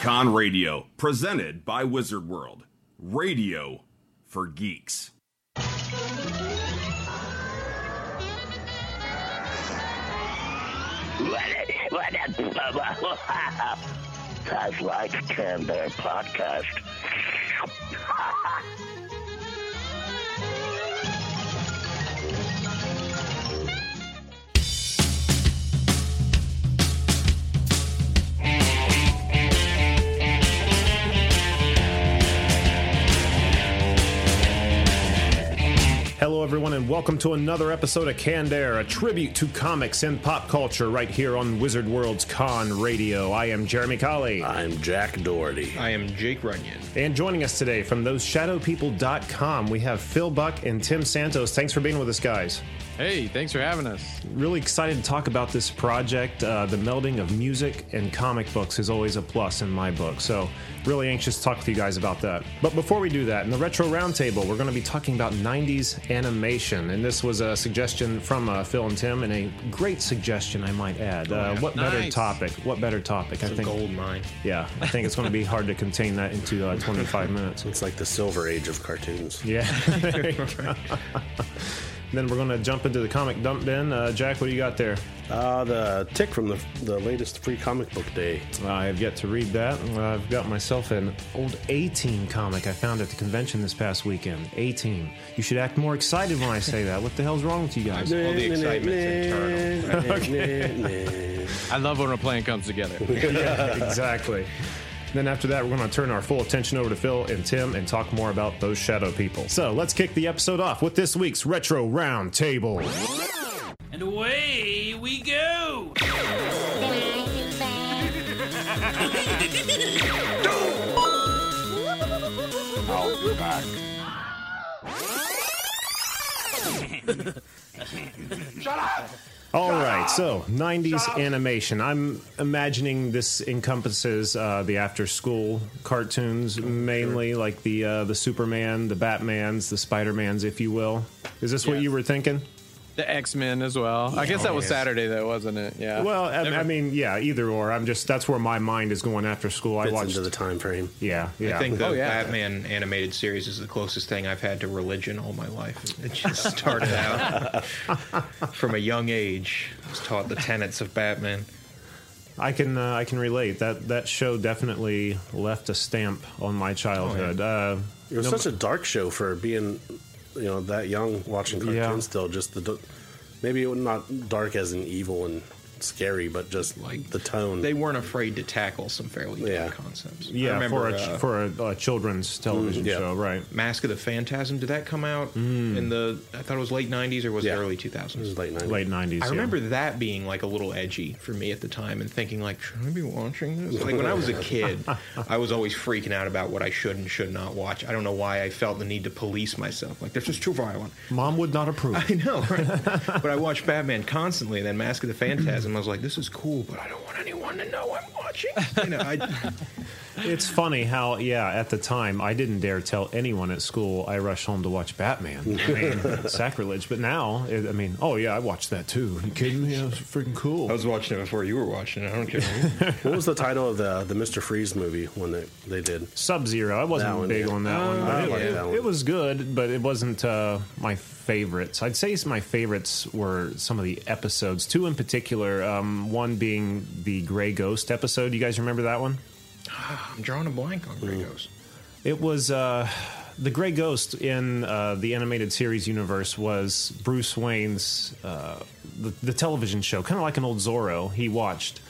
Con Radio, presented by Wizard World. Radio for geeks. Sounds like Can Bear Podcast. Hello, everyone, and welcome to another episode of Canned Air, a tribute to comics and pop culture right here on Wizard World's Con Radio. I am Jeremy Colley. I'm Jack Doherty. I am Jake Runyon. And joining us today from thoseshadowpeople.com, we have Phil Buck and Tim Santos. Thanks for being with us, guys. Hey, thanks for having us. Really excited to talk about this project. Uh, the melding of music and comic books is always a plus in my book. So, really anxious to talk with you guys about that. But before we do that, in the Retro Roundtable, we're going to be talking about 90s animation. And this was a suggestion from uh, Phil and Tim, and a great suggestion, I might add. Uh, what better topic? What better topic? I It's a think. gold mine. Yeah, I think it's going to be hard to contain that into uh, 25 minutes. It's like the silver age of cartoons. Yeah. There then we're going to jump into the comic dump bin. Uh, Jack, what do you got there? Uh, the tick from the, the latest free comic book day. I have yet to read that. I've got myself an old A Team comic I found at the convention this past weekend. A Team. You should act more excited when I say that. What the hell's wrong with you guys? All the excitement's internal. I love when a plan comes together. exactly. And then after that, we're going to turn our full attention over to Phil and Tim and talk more about those shadow people. So let's kick the episode off with this week's Retro Round Table. And away we go! I'll be back. All right, so 90s animation. I'm imagining this encompasses uh, the after school cartoons, mainly like the uh, the Superman, the Batmans, the Spider-Mans, if you will. Is this what you were thinking? The X Men as well. I guess that was Saturday, though, wasn't it? Yeah. Well, I, I mean, yeah, either or. I'm just that's where my mind is going after school. I Fits watched into the time frame. Yeah, yeah. I think the Oh, yeah. Batman animated series is the closest thing I've had to religion all my life. It just started out from a young age. I was taught the tenets of Batman. I can uh, I can relate. That that show definitely left a stamp on my childhood. uh, It was no- such a dark show for being, you know, that young watching cartoons. Yeah. Still, just the maybe not dark as an evil and scary, but just like the tone. They weren't afraid to tackle some fairly dark Yeah. concepts. Yeah, remember, for a, uh, for a, uh children's television yeah. show, right? Mask of the Phantasm. Did that come out in the? I thought it was late '90s or was Yeah. it early it 2000s? was late nineties. Late nineties. I remember that being like a little edgy for me at the time and thinking like, should I be watching this? Like when I was a kid, I was always freaking out about what I should and should not watch. I don't know why I felt the need to police myself. Like this is too violent. Mom would not approve. I know, right? but I watched Batman constantly. And then Mask of the Phantasm, I was like, this is cool, but I don't want anyone to know I'm watching. You know, I, It's funny how, yeah, at the time, I didn't dare tell anyone at school I rushed home to watch Batman. I mean, sacrilege. But now, it, I mean, oh, yeah, I watched that too. you kidding me? That was freaking cool. I was watching it before you were watching it. I don't care. What was the title of the the Mister Freeze movie when they they did? Sub Zero. I wasn't That one, big yeah. on that one. I it, like that one. it was good, but it wasn't uh, my favorites. I'd say my favorites were some of the episodes, two in particular. Um, one being the Gray Ghost episode. You guys remember that one? I'm drawing a blank on Grey Ghost. It was uh, the Gray Ghost in uh, the animated series universe was Bruce Wayne's uh, the, the television show, kind of like an old Zorro he watched.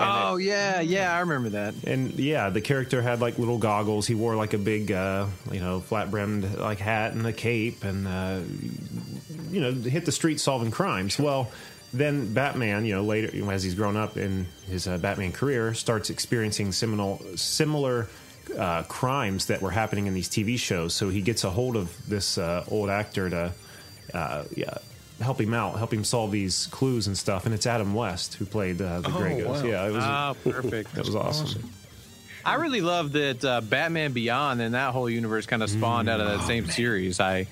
And oh yeah, yeah, I remember that. And yeah, the character had like little goggles. He wore like a big, uh, you know, flat brimmed like hat and a cape, and uh, you know, hit the street solving crimes. Well, then Batman, you know, later you know, as he's grown up in his uh, Batman career, starts experiencing similar similar uh, crimes that were happening in these TV shows. So he gets a hold of this uh, old actor to, uh, yeah. Help him out, help him solve these clues and stuff, and it's Adam West who played uh, the Oh, Grey Ghost. wow. Yeah, it was Ah, perfect. that was awesome. I really love that uh, Batman Beyond and that whole universe kind of spawned out of that same series. I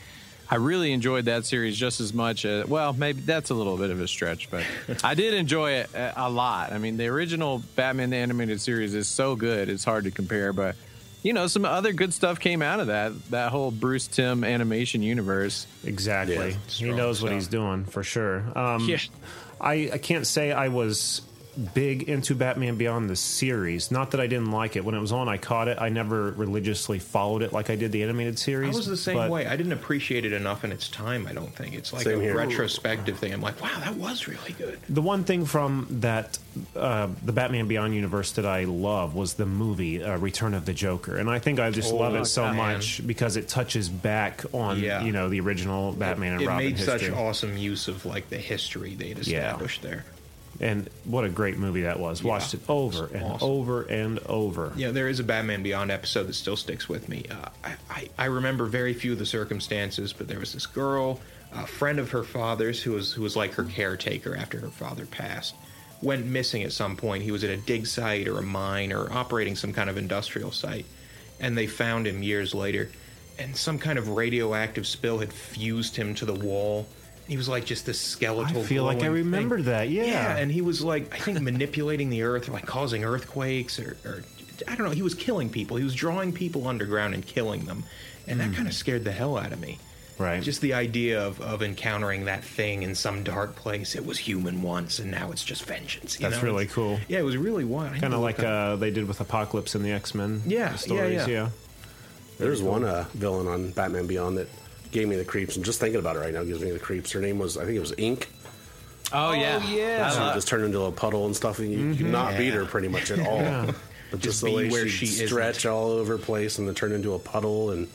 I really enjoyed that series just as much. As, well, maybe that's a little bit of a stretch, but I did enjoy it a, a lot. I mean, the original Batman the animated series is so good; it's hard to compare. But you know, some other good stuff came out of that. That whole Bruce Timm animation universe. Exactly. Yeah, he strong knows what stuff. he's doing for sure. Um, Yeah. I, I can't say I was big into Batman Beyond the series. Not that I didn't like it. When it was on, I caught it. I never religiously followed it like I did the animated series. I was the same but- way. I didn't appreciate it enough in its time. I don't think it's like a here. retrospective thing. I'm like, wow, that was really good. The one thing from that uh, the Batman Beyond universe that I love was the movie uh, Return of the Joker, and I think I just Oh, love it so man. much because it touches back on Yeah. you know the original Batman and it Robin made history. such awesome use of like the history they'd Yeah. established there. And what a great movie that was! Watched it over and awesome. over and over. Yeah, there is a Batman Beyond episode that still sticks with me. Uh, I, I, I remember very few of the circumstances, but there was this girl, a friend of her father's, who was who was like her caretaker after her father passed. Went missing at some point. He was at a dig site or a mine or operating some kind of industrial site, and they found him years later. And some kind of radioactive spill had fused him to the wall. He was like just this skeletal. I feel like I remember thing. that, yeah. and he was like, I think manipulating the earth, or like causing earthquakes, or, or I don't know. He was killing people. He was drawing people underground and killing them, and Hmm. that kind of scared the hell out of me. Right. Just the idea of, of encountering that thing in some dark place. It was human once, and now it's just vengeance. you That's know? really It's- cool. Yeah, it was really wild. Kind of like uh, they did with Apocalypse in the X Men. Yeah, yeah, stories. yeah. There's one uh, villain on Batman Beyond that gave me the creeps, and just thinking about it right now gives me the creeps. Her name was, I think it was Ink. Oh, yeah, yeah. She just turned into a puddle and stuff, and you, you could not beat her pretty much at all. But just, Just the be way where she she isn't. stretch all over place and then turn into a puddle, and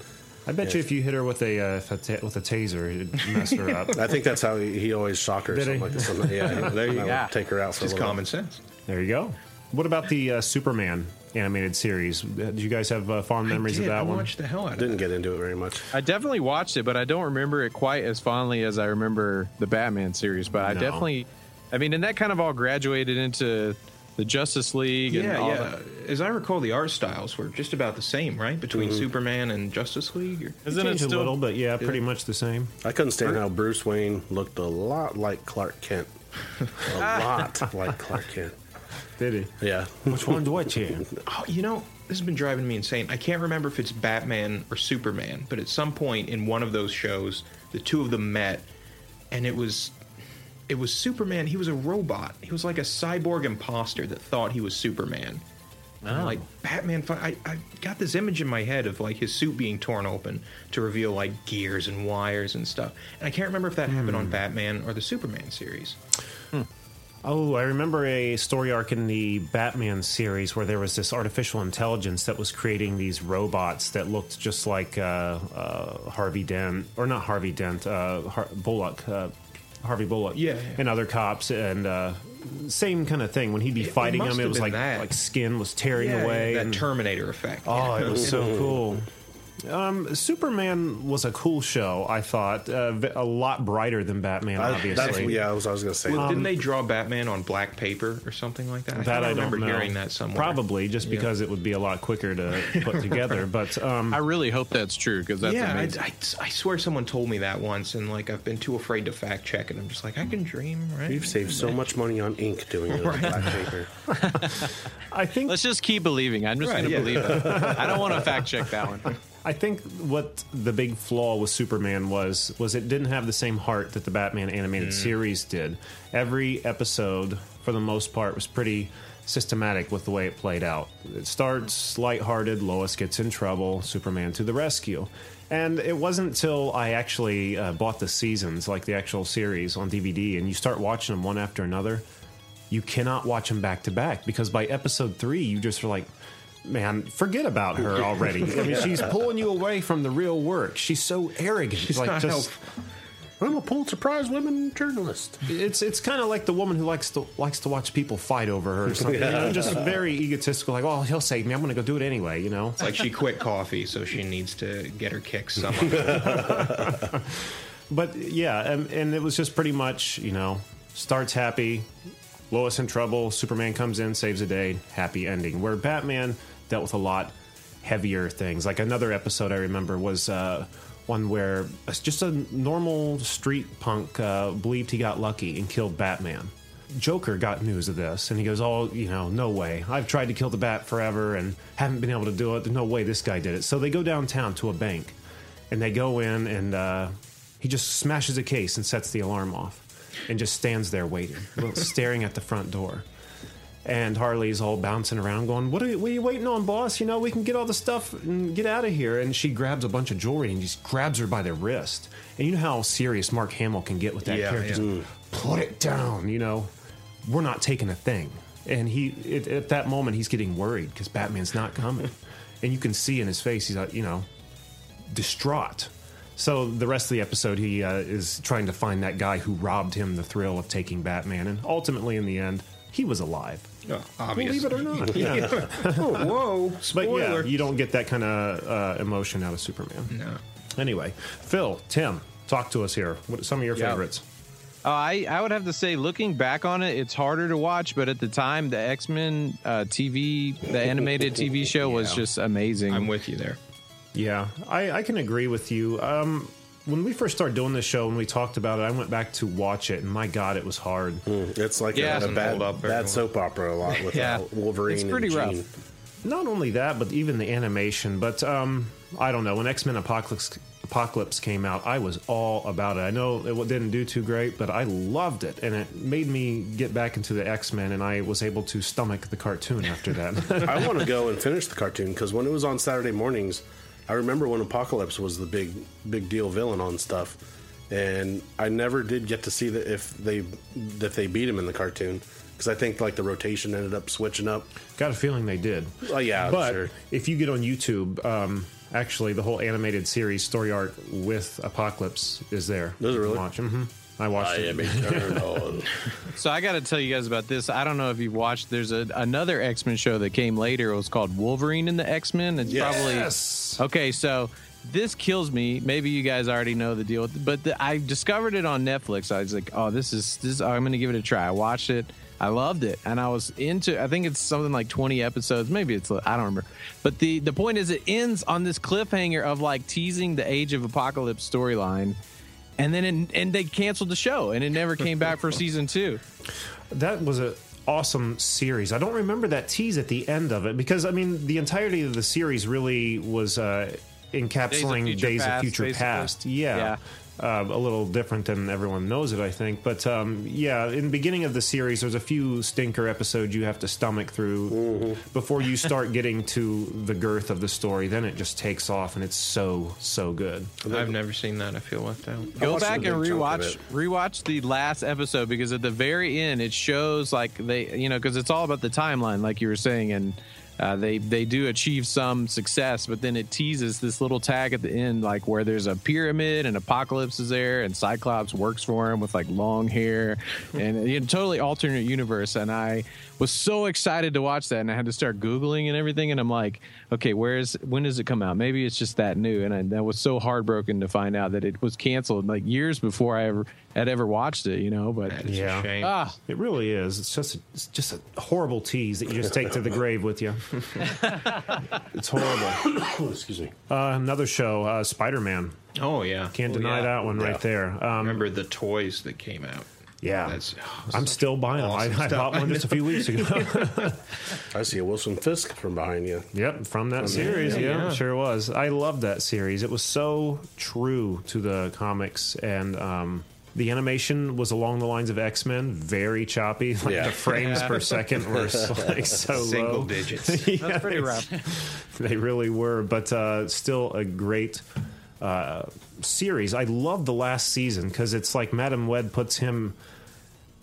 I bet you if you hit her with a uh, a ta- with a taser, it'd mess her up. I think that's how he, he always shocked her. or Something like this. Something- Yeah, There you go. Take her out It's for a just little. common sense. there you go. What about the uh, Superman animated series? Uh, Did you guys have uh, fond memories I of that I one? watched the hell out of Didn't it. get into it very much. I definitely watched it, but I don't remember it quite as fondly as I remember the Batman series. But I No. definitely, I mean, and that kind of all graduated into the Justice League and Yeah, all yeah. that. As I recall, the art styles were just about the same, right, between Mm-hmm. Superman and Justice League. Or... Isn't it Changed a little, but yeah, pretty much the same. I couldn't stand how Bruce Wayne looked a lot like Clark Kent. A lot like Clark Kent. Did he? Yeah. Which one do I cheer? Oh, you know, this has been driving me insane. I can't remember if it's Batman or Superman, but at some point in one of those shows, the two of them met, and it was it was Superman. He was a robot. He was like a cyborg imposter that thought he was Superman. And, oh. Like Batman, I, I got this image in my head of like his suit being torn open to reveal like gears and wires and stuff. And I can't remember if that happened on hmm. Batman or the Superman series. Oh, I remember a story arc in the Batman series where there was this artificial intelligence that was creating these robots that looked just like uh, uh, Harvey Dent, or not Harvey Dent, uh, Har- Bullock, uh, Harvey Bullock, Yeah, yeah. and other cops, and uh, same kind of thing. When he'd be It- it fighting must them, it was like that. like skin was tearing Yeah, away. that and- Terminator effect. Oh, it was so cool. Um, Superman was a cool show. I thought uh, v- a lot brighter than Batman. I- obviously, that's, yeah, I was, I was going to say. Well, Um, didn't they draw Batman on black paper or something like that? I That I, I remember don't know. hearing that somewhere. Probably just Yeah. because it would be a lot quicker to put together. But um, I really hope that's true because that's yeah, I, amazing. I, I swear someone told me that once, and like I've been too afraid to fact check it. I'm just like, I can dream, right? You've saved so much money on ink doing it with black paper. I think Let's just keep believing. I'm just Right, going to yeah. believe it. I don't want to fact check that one. I think what the big flaw with Superman was was it didn't have the same heart that the Batman animated Mm. series did. Every episode, for the most part, was pretty systematic with the way it played out. It starts lighthearted, Lois gets in trouble, Superman to the rescue. And it wasn't until I actually uh, bought the seasons, like the actual series on DVD, and you start watching them one after another, you cannot watch them back to back because by episode three, you just are like, man, forget about her already. I mean, she's pulling you away from the real work. She's so arrogant. She's like not just, I'm a Pulitzer Prize women journalist. it's it's kind of like the woman who likes to likes to watch people fight over her or something. You know, just very egotistical. Like, oh, he'll save me. I'm going to go do it anyway. You know. It's like she quit coffee, so she needs to get her kicks somewhere. But yeah, and, and it was just pretty much, you know, starts happy, Lois in trouble, Superman comes in, saves the day, happy ending. Where Batman dealt with a lot heavier things. Like another episode I remember was uh, one where just a normal street punk uh, believed he got lucky and killed Batman. Joker got news of this and he goes, Oh, you know, no way. I've tried to kill the bat forever and haven't been able to do it. There's no way this guy did it. So they go downtown to a bank and they go in and uh, he just smashes a case and sets the alarm off and just stands there waiting, staring at the front door. And Harley's all bouncing around, going, what are, you, what are you waiting on, boss? You know, we can get all the stuff and get out of here. And she grabs a bunch of jewelry and just grabs her by the wrist. And you know how serious Mark Hamill can get with that Yeah, character. yeah. Put it down, you know. We're not taking a thing. And he, it, at that moment, he's getting worried because Batman's not coming. and you can see in his face, he's like, you know, distraught. So the rest of the episode, he uh, is trying to find that guy who robbed him the thrill of taking Batman, and ultimately, in the end, he was alive. Oh, obviously. Believe it or not. Yeah. oh, whoa! But Spoiler. yeah, you don't get that kind of uh, emotion out of Superman. no. Anyway, Phil, Tim, talk to us here. What are some of your Yeah. favorites? Oh, I, I would have to say, looking back on it, it's harder to watch. But at the time, the X Men uh, TV, the animated TV show, was just amazing. I'm with you there. Yeah, I, I can agree with you. Um, when we first started doing this show, when we talked about it, I went back to watch it, and my God, it was hard. It's like Yeah. a, a bad, up bad well. soap opera a lot with Yeah. uh, Wolverine It's pretty and rough. Jean. not only that, but even the animation. But um, I don't know. When X Men Apocalypse Apocalypse came out, I was all about it. I know it didn't do too great, but I loved it, and it made me get back into the X Men, and I was able to stomach the cartoon after that. I want to go and finish the cartoon because when it was on Saturday mornings, I remember when Apocalypse was the big big deal villain on stuff, and I never did get to see that if they that they beat him in the cartoon because I think like the rotation ended up switching up. Got a feeling they did. Oh yeah, but sure. if you get on YouTube, um, actually, the whole animated series story arc with Apocalypse is there. Does it really? Watch. hmm I watched it. eternal. So I got to tell you guys about this. I don't know if you've watched. There's a, another X Men show that came later. It was called Wolverine and the X Men. It's Yes. probably okay. So this kills me. Maybe you guys already know the deal, but the, I discovered it on Netflix. I was like, oh, this is this. Is, I'm going to give it a try. I watched it. I loved it, and I was into. I think it's something like 20 episodes. Maybe it's. I don't remember. But the the point is, it ends on this cliffhanger of like teasing the Age of Apocalypse storyline. And then it, and they canceled the show, and it never came back for season two. That was a awesome series. I don't remember that tease at the end of it because I mean the entirety of the series really was uh, encapsulating Future Days of Past, Future. Past. Yeah. Yeah. Uh, a little different than everyone knows it, I think. But um, yeah, in the beginning of the series, there's a few stinker episodes you have to stomach through before you start getting to the girth of the story. Then it just takes off, and it's so so good. I've never seen that. I feel left out. Go back and rewatch rewatch the last episode because at the very end it shows like they you know because it's all about the timeline like you were saying and uh, they they do achieve some success but then it teases this little tag at the end like where there's a pyramid and apocalypse is there and cyclops works for him with like long hair. And you know, totally alternate universe. And i was so excited to watch that and i had to start googling and everything and i'm like okay where's when does it come out maybe it's just that new and I, that was so heartbroken to find out that it was canceled like years before i ever had ever watched it you know but That is Yeah. a shame. ah It really is. It's just it's just a horrible tease that you just take to the grave with you. it's horrible. Excuse me. Uh, another show, uh, Spider Man. oh yeah, Can't Oh, deny yeah. that one right there. Um, Remember the toys that came out? Yeah, That's oh, I'm still buying them. I, I bought one just a few weeks ago. I see a Wilson Fisk from behind you. yep, from that series. yeah, Yeah, yeah. sure was. I loved that series. It was so true to the comics, and um, the animation was along the lines of X Men, very choppy. Like Yeah. the frames per second were like so Single low. digits. Yeah, that's pretty they- rough They really were, but uh, still a great uh, series. I love the last season because it's like Madame Web puts him.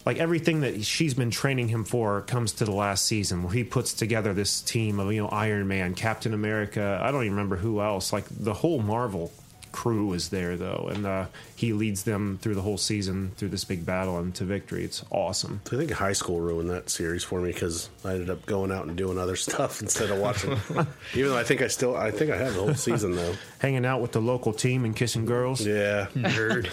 Like everything that she's been training him for comes to the last season where he puts together this team of you know Iron Man, Captain America. I don't even remember who else. Like the whole Marvel crew is there though, and uh, he leads them through the whole season through this big battle and to victory. It's awesome. I think high school ruined that series for me because I ended up going out and doing other stuff instead of watching. Even though I think I still, I think I have the whole season though. Hanging out with the local team and kissing girls. Yeah, Nerd.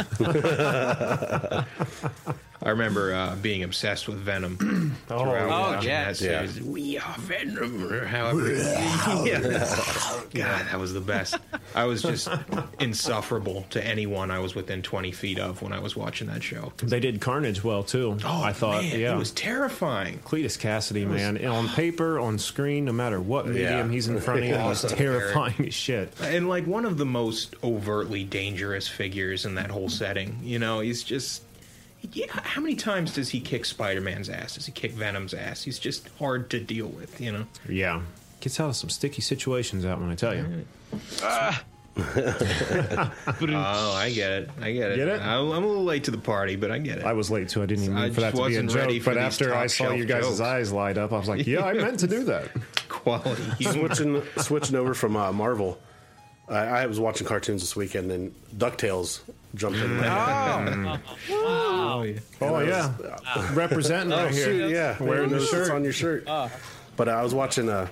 I remember uh, being obsessed with Venom. Oh, throughout Oh, watching yeah. that series. We are Venom, or however. yeah. God, that was the best. I was just insufferable to anyone I was within 20 feet of when I was watching that show. They did Carnage well too. Oh, I thought, man, yeah. it was terrifying. Cletus Kasady, man, on paper, on screen, no matter what medium Yeah. he's in front of you, he's terrifying as shit. And like one of the most overtly dangerous figures in that whole setting. You know, he's just. Yeah, how many times does he kick Spider Man's ass? Does he kick Venom's ass? He's just hard to deal with, you know? Yeah, gets out of some sticky situations. out when I tell you. Oh, I get it. I get it. Get it? I'm, I'm a little late to the party, but I get it. I was late too. I didn't even I mean for that to be a wasn't ready joke. But after I saw you guys' jokes. eyes light up, I was like, "Yeah, I meant to do that." Quality humor. switching switching over from uh, Marvel. I, I was watching cartoons this weekend, and Ducktales jumped in. Mm. Oh, yeah. Oh yeah, representing right here. Shoot, yeah, Wearing the shirt. on your shirt. But I was watching uh,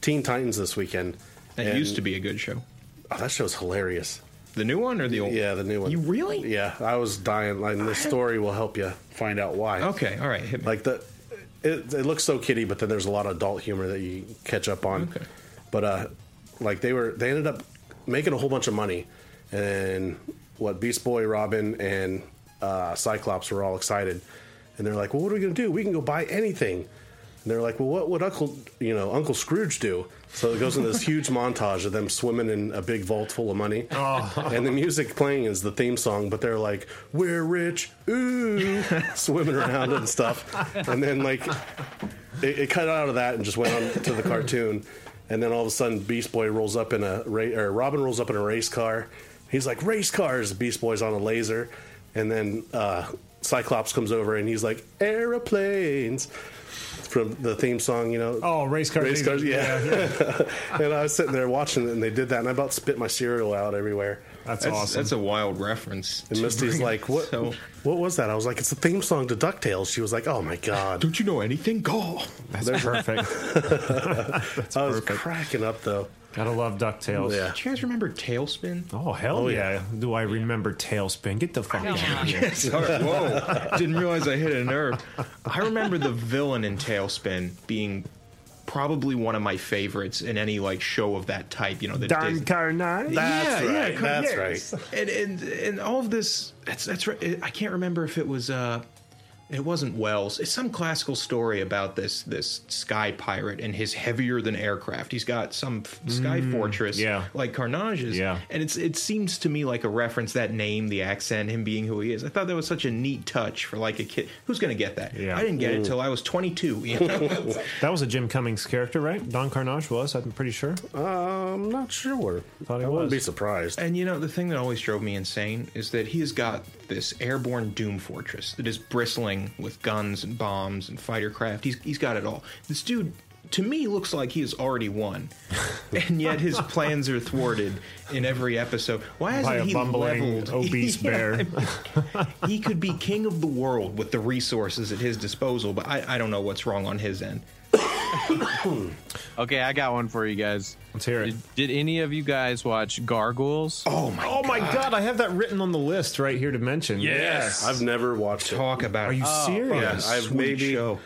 Teen Titans this weekend. That and- used to be a good show. Oh, that show's hilarious. The new one or the old? Yeah, the new one. You really? Yeah, I was dying. Like, and this story will help you find out why. Okay, all right. Hit me. Like the, it, it looks so kiddie, but then there's a lot of adult humor that you catch up on. Okay. But uh, like they were, they ended up making a whole bunch of money, and what Beast Boy, Robin, and uh, Cyclops were all excited, and they're like, "Well, what are we gonna do? We can go buy anything." And they're like, "Well, what would Uncle, you know, Uncle Scrooge do?" So it goes into this huge montage of them swimming in a big vault full of money, and the music playing is the theme song. But they're like, "We're rich, ooh," swimming around and stuff. And then like, it, it cut out of that and just went on to the cartoon. And then all of a sudden, Beast Boy rolls up in a ra- or Robin rolls up in a race car. He's like, "Race cars!" Beast Boy's on a laser, and then uh, Cyclops comes over and he's like, aeroplanes From the theme song, you know. Oh, race cars. Race cars, yeah. and I was sitting there watching it, and they did that, and I about spit my cereal out everywhere. That's, that's, awesome. that's a wild reference. And Misty's like, "What? So, what was that?" I was like, "It's the theme song to Ducktales." She was like, "Oh my god!" don't you know anything? Go. That's perfect. That's I was perfect. cracking up though. Gotta love Ducktales. Yeah. Do you guys remember TaleSpin? Oh hell Oh, yeah. yeah. Do I remember TaleSpin? Get the fuck out of here. Sorry, whoa! Didn't realize I hit a nerve. I remember the villain in TaleSpin being probably one of my favorites in any like show of that type. You know, the Don Disney- Karnage. That's yeah, right. Yeah, That's yes. right. And, and and all of this. That's that's right. I can't remember if it was. uh it wasn't Wells. It's some classical story about this this sky pirate and his heavier than aircraft. He's got some f- sky fortress, Mm, yeah. like Karnage's. Yeah. and it's it seems to me like a reference that name, the accent, him being who he is. I thought that was such a neat touch for like a kid. Who's going to get that? Yeah. I didn't get it until I was 22. You know? That was a Jim Cummings character, right? Don Karnage was. I'm pretty sure. I'm not sure. Thought he I was. wouldn't be surprised. And you know, the thing that always drove me insane is that he has got this airborne doom fortress that is bristling with guns and bombs and fighter craft. He's, he's got it all. This dude, to me, looks like he has already won. and yet his plans are thwarted in every episode. Why hasn't By a he bumbling, leveled? obese bear. he could be king of the world with the resources at his disposal, but I, I don't know what's wrong on his end. Okay, I got one for you guys. Let's hear it. Did, did any of you guys watch Gargoyles? Oh my Oh my god, I have that written on the list right here to mention. Yes. I've never watched it. Talk about Are you oh, serious? I've Sweet maybe. show.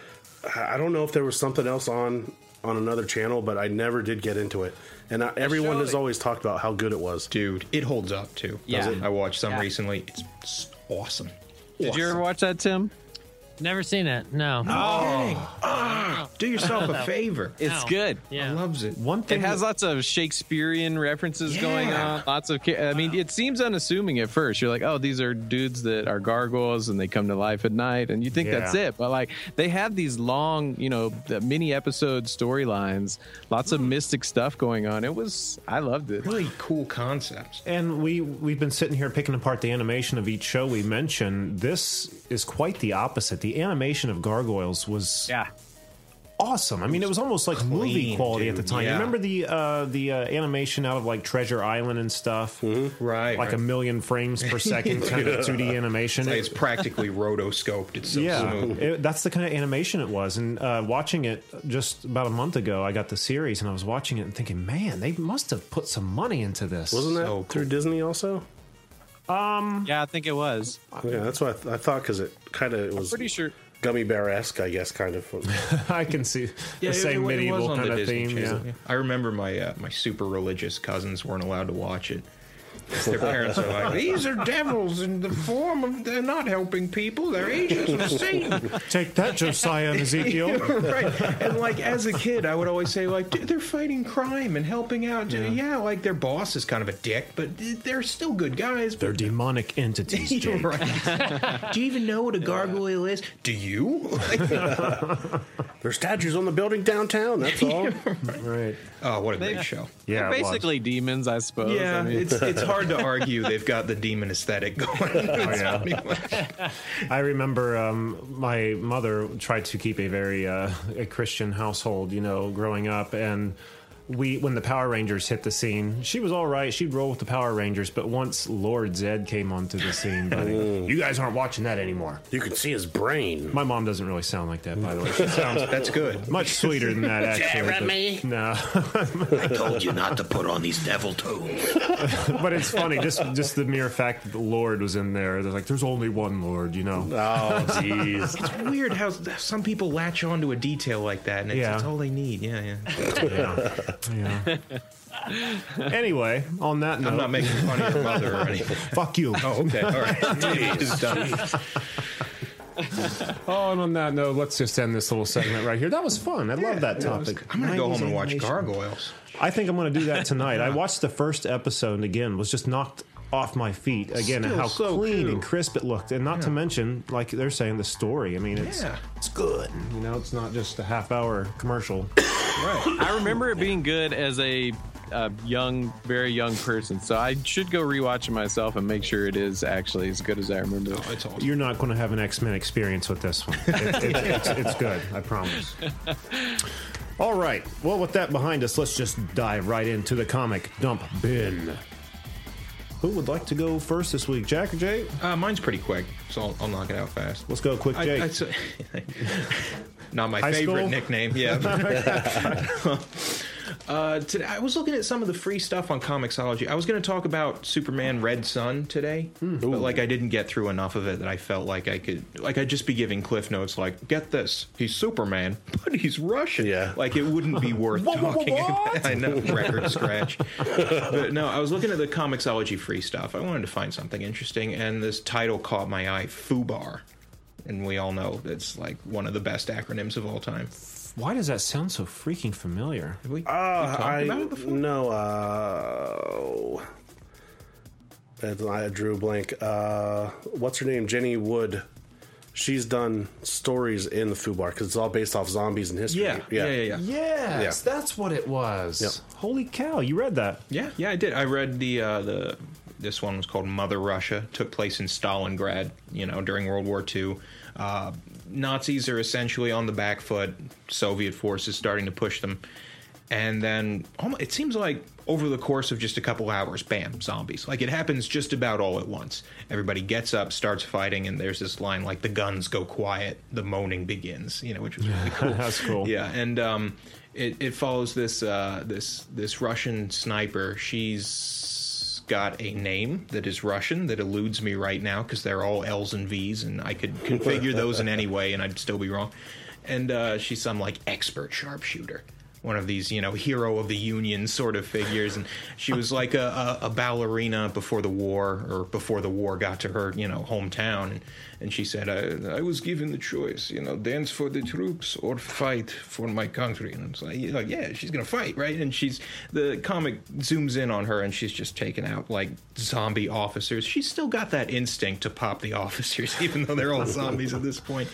I don't know if there was something else on on another channel, but I never did get into it. And I, everyone has that- always talked about how good it was. Dude, it holds up too. Yeah. It? I watched some Yeah. recently. It's, it's awesome. Did you ever watch that, Tim? Never seen it. No. Oh. Do yourself a favor. It's No. good. Yeah. Loves it. One thing It thing has lots of Shakespearean references going on. Lots of, ca- I mean, it seems unassuming at first. You're like, oh, these are dudes that are gargoyles and they come to life at night, and you think that's Yeah. it. But like, they have these long, you know, mini episode storylines, lots of hmm. mystic stuff going on. It was, I loved it. Really cool concepts. And we we've been sitting here picking apart the animation of each show we mentioned. This is quite the opposite. The animation of Gargoyles was Yeah. awesome. I mean, it was almost like movie clean, quality at the dude. time. You remember the uh, the uh, animation out of like Treasure Island and stuff, Right. like right. a million frames per second kind of 2D animation. Like, it's practically rotoscoped. It's so yeah, it, that's the kind of animation it was. And uh, watching it just about a month ago, I got the series and I was watching it and thinking, man, they must have put some money into this. Wasn't that So cool. through Disney also? Yeah, I think it was. Yeah, that's what I, th- I thought because it kind of was Pretty sure. gummy bear esque, I guess, kind of. I can see the it- same it it medieval was on kind the of Disney theme. Channel. Yeah. I remember my uh, my super religious cousins weren't allowed to watch it. Their parents are like, these are devils in the form of they're not helping people. They're agents of Satan. Take that, Josiah and Ezekiel. right. And like as a kid, I would always say like they're fighting crime and helping out. Yeah. like their boss is kind of a dick, but they're still good guys. They're demonic entities, You're Jake. right. Do you even know what a gargoyle is? Do you? There's statues on the building downtown. That's all. Right. oh, what a great show. Yeah. They're basically demons, I suppose. Yeah, I mean, it's it's hard to argue they've got the demon aesthetic going. It's funny. I remember um, my mother tried to keep a very uh, a Christian household, you know, growing up, and we when the Power Rangers hit the scene, she was all right. She'd roll with the Power Rangers, but once Lord Zed came onto the scene, buddy, you guys aren't watching that anymore. you can see his brain. My mom doesn't really sound like that, by the way. She sounds That's good. much sweeter than that, actually. Jeremy. But, no, I told you not to put on these devil tones. but it's funny. Just just the mere fact that the Lord was in there. They're like, "There's only one Lord," you know. Oh, jeez. It's weird how some people latch onto a detail like that, and it's, Yeah. it's all they need. Yeah, yeah. Yeah. anyway, on that note, I'm not making fun of your mother or anything. fuck you. Oh, okay, all right. It's done. Oh, and on that note, let's just end this little segment right here. That was fun. I love that topic. I'm gonna go home and watch Gargoyles. I think I'm going to do that tonight. I watched the first episode and again was just knocked off my feet again at Still how so clean cool. and crisp it looked, and not to mention, like they're saying, the story. I mean, it's Yeah. it's good. You know, it's not just a half hour commercial. I remember it being good as a, a young, very young person. So I should go rewatch it myself and make sure it is actually as good as I remember. it. It's awesome. You're not going to have an X Men experience with this one. It, it, it's, it's good, I promise. All right. Well, with that behind us, let's just dive right into the comic dump bin. Who would like to go first this week, Jack or Jay? Uh, mine's pretty quick, so I'll, I'll knock it out fast. Let's go, quick, I- Jake. I'd say- not my High favorite school? nickname. Yeah. uh, today, I was looking at some of the free stuff on Comixology. I was going to talk about Superman Red Sun today, Hmm. but like I didn't get through enough of it that I felt like I could, like I'd just be giving cliff notes. Like, get this, he's Superman, but he's Russian. Yeah. Like it wouldn't be worth talking. about. I know, record scratch. but no, I was looking at the Comixology free stuff. I wanted to find something interesting, and this title caught my eye: FUBAR. And we all know it's like one of the best acronyms of all time. Why does that sound so freaking familiar? Have we, we Uh, talked I about it before? no. Uh, I drew a blank. Uh, what's her name? Jenny Wood. She's done stories in the Fubar because it's all based off zombies and history. Yeah, yeah, yeah, yeah. Yes, Yeah. that's what it was. Yep. Holy cow, you read that? Yeah, yeah, I did. I read the uh, the this one was called Mother Russia. Took place in Stalingrad, you know, during World War II. Uh, Nazis are essentially on the back foot. Soviet forces starting to push them, and then it seems like over the course of just a couple hours, bam, zombies. Like it happens just about all at once. Everybody gets up, starts fighting, and there's this line like the guns go quiet, the moaning begins. You know, which was really cool. That's cool. Yeah, and um, it, it follows this uh, this this Russian sniper. She's got a name that is Russian that eludes me right now because they're all L's and V's, and I could configure those in any way, and I'd still be wrong. And uh, she's some like expert sharpshooter. One of these, you know, hero of the Union sort of figures, and she was like a, a, a ballerina before the war, or before the war got to her, you know, hometown. And, she said, I, "I was given the choice, you know, dance for the troops or fight for my country." And it's like, know, yeah, she's gonna fight, right? And she's the comic zooms in on her, and she's just taking out like zombie officers. She's still got that instinct to pop the officers, even though they're all zombies at this point.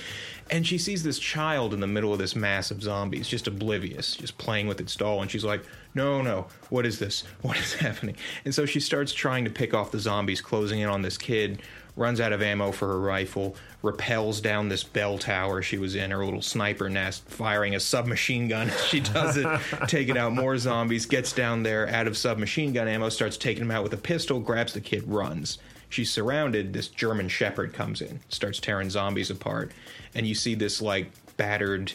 And she sees this child in the middle of this mass of zombies, just oblivious, just playing with its doll. And she's like, No, no, what is this? What is happening? And so she starts trying to pick off the zombies, closing in on this kid, runs out of ammo for her rifle, repels down this bell tower she was in, her little sniper nest, firing a submachine gun she does it, taking out more zombies, gets down there out of submachine gun ammo, starts taking them out with a pistol, grabs the kid, runs. She's surrounded. This German Shepherd comes in, starts tearing zombies apart, and you see this like battered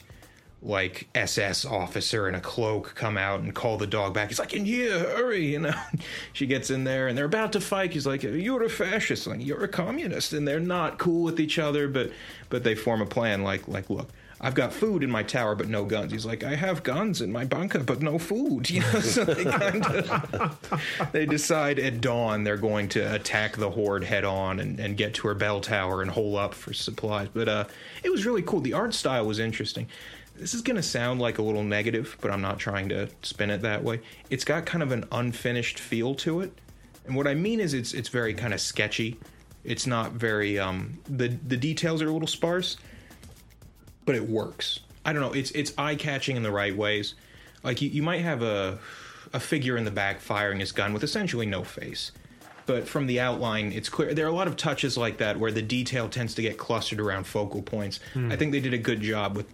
like SS officer in a cloak come out and call the dog back. He's like, "In here, hurry!" You know. she gets in there and they're about to fight. He's like, "You're a fascist, like you're a communist," and they're not cool with each other. But but they form a plan. Like like look. I've got food in my tower, but no guns. He's like, I have guns in my bunker, but no food. You know, so they kind of they decide at dawn they're going to attack the horde head on and, and get to her bell tower and hole up for supplies. But uh, it was really cool. The art style was interesting. This is going to sound like a little negative, but I'm not trying to spin it that way. It's got kind of an unfinished feel to it, and what I mean is it's it's very kind of sketchy. It's not very um, the the details are a little sparse, but it works. I don't know. It's it's eye catching in the right ways. Like you, you might have a a figure in the back firing his gun with essentially no face. But from the outline, it's clear. There are a lot of touches like that where the detail tends to get clustered around focal points. Hmm. I think they did a good job with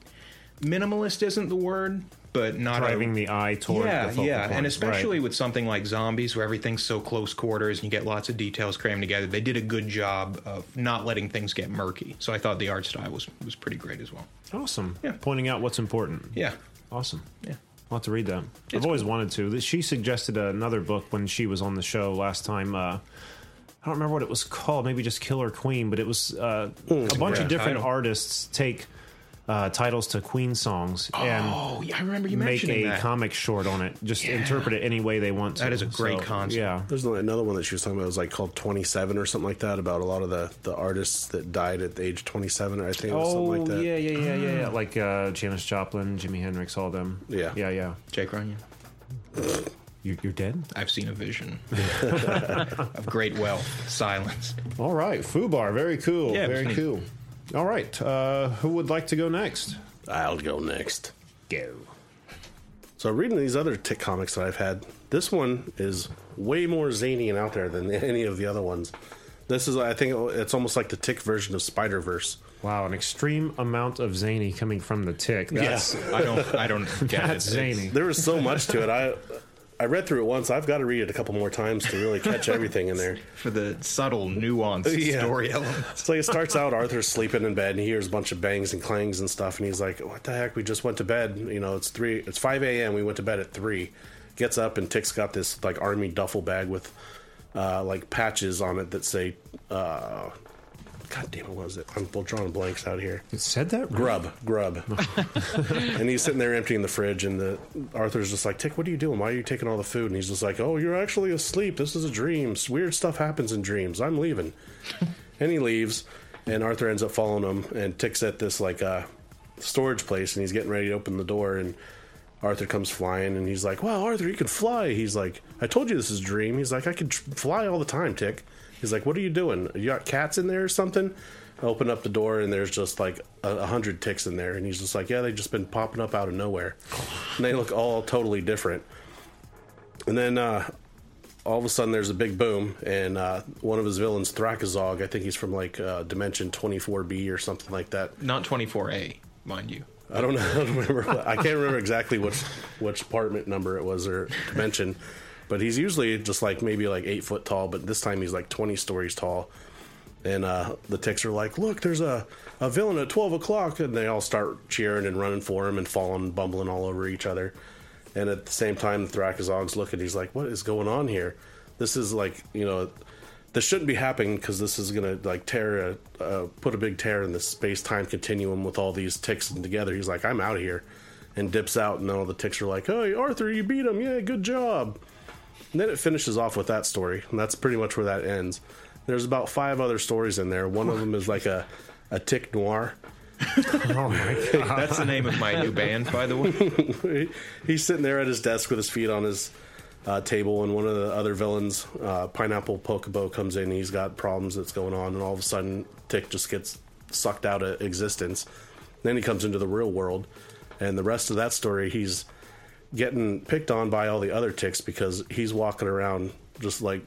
minimalist isn't the word, but not a- Driving the eye toward yeah, the focal yeah, point. and especially Right. with something like zombies, where everything's so close quarters and you get lots of details crammed together. They did a good job of not letting things get murky. So I thought the art style was was pretty great as well. Awesome. Yeah. Pointing out what's important. Yeah, Awesome. yeah. I'll have to read that. I've always wanted to. She suggested another book when she was on the show last time. Uh, I don't remember what it was called. Maybe just Killer Queen, but it was uh, a bunch of different title. artists take uh, titles to Queen songs and Oh, yeah, I remember you mentioned that. make mentioning a that. comic short on it. Just interpret it any way they want to. That is a great concept. Yeah. There's another one that she was talking about. It was like called 27 or something like that. About a lot of the, the artists that died at age of 27. I think it was Oh something like that. yeah, yeah, yeah, yeah, yeah. Like uh, Janis Joplin, Jimi Hendrix, all them. Yeah. yeah, yeah. Jake Runyon. You, you're dead. I've seen a vision of great wealth, silence. All right, Fubar, very cool, Yeah, it was very neat. cool. All right, uh, who would like to go next? I'll go next. Go. So reading these other Tick comics that I've had, this one is way more zany and out there than any of the other ones. This is, I think, it's almost like the Tick version of Spider Verse. Wow, an extreme amount of zany coming from the tick. That's, I don't. I don't get that's it. zany. There was so much to it. I I read through it once. I've got to read it a couple more times to really catch everything in there. for the subtle, nuanced Yeah. story elements. It's like it starts out. Arthur's sleeping in bed, and he hears a bunch of bangs and clangs and stuff, and he's like, "What the heck? We just went to bed. You know, it's three. It's five a.m. We went to bed at three. Gets up, and Tick's got this like army duffel bag with uh, like patches on it that say, uh, "God damn it, what was it? I'm drawing blanks out here." It said that? Grub, grub. and he's sitting there emptying the fridge, and the Arthur's just like, "Tick, what are you doing? Why are you taking all the food?" And he's just like, "Oh, you're actually asleep. This is a dream. Weird stuff happens in dreams. I'm leaving." and he leaves, and Arthur ends up following him, and Tick's at this like uh, storage place, and he's getting ready to open the door, and Arthur comes flying, and he's like, "Wow, Arthur, you can fly." He's like, "I told you this is a dream." He's like, "I could tr- fly all the time, Tick." He's like, "What are you doing? You got cats in there or something?" I open up the door, and there's just like a, a hundred ticks in there, and he's just like, "Yeah, they've just been popping up out of nowhere, and they look all totally different." And then uh, all of a sudden, there's a big boom, and uh, one of his villains, Thrakkorzog, I think he's from like uh, Dimension 24B or something like that. Not 24A, mind you. I don't know. I don't remember. I can't remember exactly which which apartment number it was or dimension, but he's usually just like maybe like eight foot tall. But this time he's like twenty stories tall, and uh, the ticks are like, "Look, there's a a villain at twelve o'clock," and they all start cheering and running for him and falling, bumbling all over each other. And at the same time, Thrakkorzog's looking. He's like, "What is going on here? This is like you know." This shouldn't be happening because this is gonna like tear a uh, put a big tear in the space time continuum with all these ticks together. He's like, I'm out of here, and dips out, and then all the ticks are like, Hey, Arthur, you beat him, yeah, good job. And then it finishes off with that story, and that's pretty much where that ends. There's about five other stories in there. One of them is like a a tick noir. Oh my god. That's the name of my new band, by the way. He's sitting there at his desk with his feet on his uh, table, and one of the other villains, uh, Pineapple Pokopo, comes in. He's got problems that's going on, and all of a sudden, Tick just gets sucked out of existence. Then he comes into the real world, and the rest of that story, he's getting picked on by all the other ticks because he's walking around just like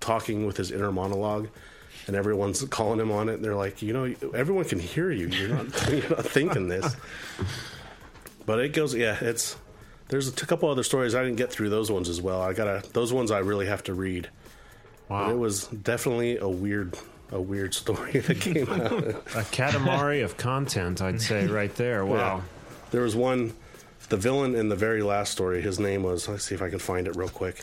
talking with his inner monologue. And everyone's calling him on it. They're like, you know, everyone can hear you. You're not, you're not thinking this. But it goes, yeah. It's there's a couple other stories I didn't get through those ones as well. I gotta those ones I really have to read. Wow. And it was definitely a weird a weird story that came out. a katamari of content, I'd say, right there. Wow. There was one, the villain in the very last story. His name was. Let's see if I can find it real quick.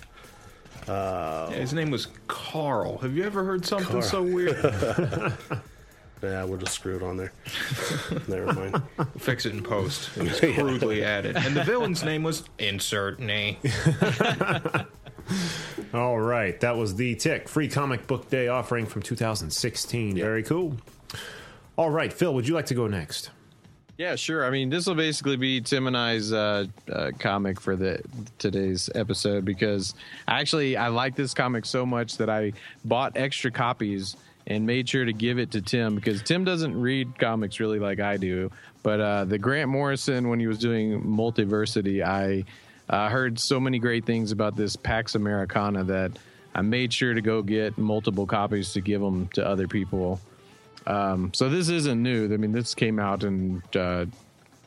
Uh, Yeah, his name was Carl. Have you ever heard something Carl. so weird? yeah, we'll just screw it on there. Never mind. Fix it in post. It was crudely added. And the villain's name was Insert Name. All right, that was the Tick free comic book day offering from 2016. Very cool. All right, Phil, would you like to go next? Yeah, sure. I mean, this will basically be Tim and I's uh, uh, comic for the today's episode because actually I like this comic so much that I bought extra copies and made sure to give it to Tim because Tim doesn't read comics really like I do. But uh, the Grant Morrison, when he was doing Multiversity, I uh, heard so many great things about this Pax Americana that I made sure to go get multiple copies to give them to other people. Um, so this isn't new. I mean, this came out in uh,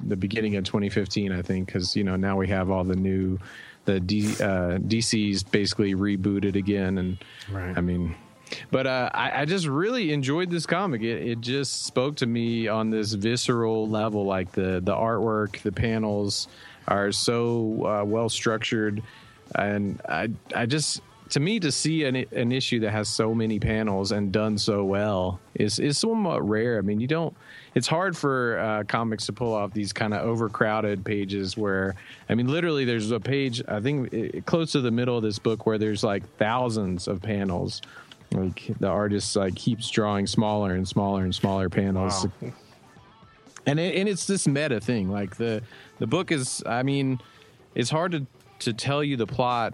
the beginning of 2015, I think, because you know now we have all the new, the D, uh, DC's basically rebooted again, and Right. I mean, but uh, I, I just really enjoyed this comic. It, it just spoke to me on this visceral level. Like the the artwork, the panels are so uh, well structured, and I I just to me to see an an issue that has so many panels and done so well is is somewhat rare. I mean, you don't. It's hard for uh, comics to pull off these kind of overcrowded pages where, I mean, literally, there's a page I think it, close to the middle of this book where there's like thousands of panels. Like the artist like keeps drawing smaller and smaller and smaller panels Wow. and it, and it's this meta thing. Like the the book is, I mean, it's hard to to tell you the plot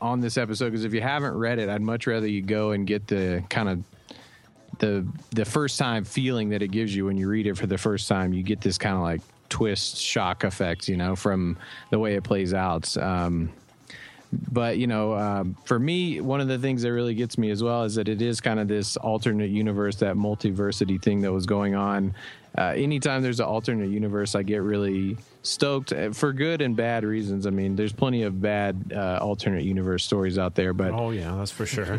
on this episode because if you haven't read it, I'd much rather you go and get the kind of the the first time feeling that it gives you when you read it for the first time. You get this kind of like twist shock effect, you know, from the way it plays out. Um, but you know, um, for me, one of the things that really gets me as well is that it is kind of this alternate universe, that multiversity thing that was going on. Uh, anytime there's an alternate universe, I get really stoked uh, for good and bad reasons. I mean, there's plenty of bad uh, alternate universe stories out there, but Oh yeah, that's for sure.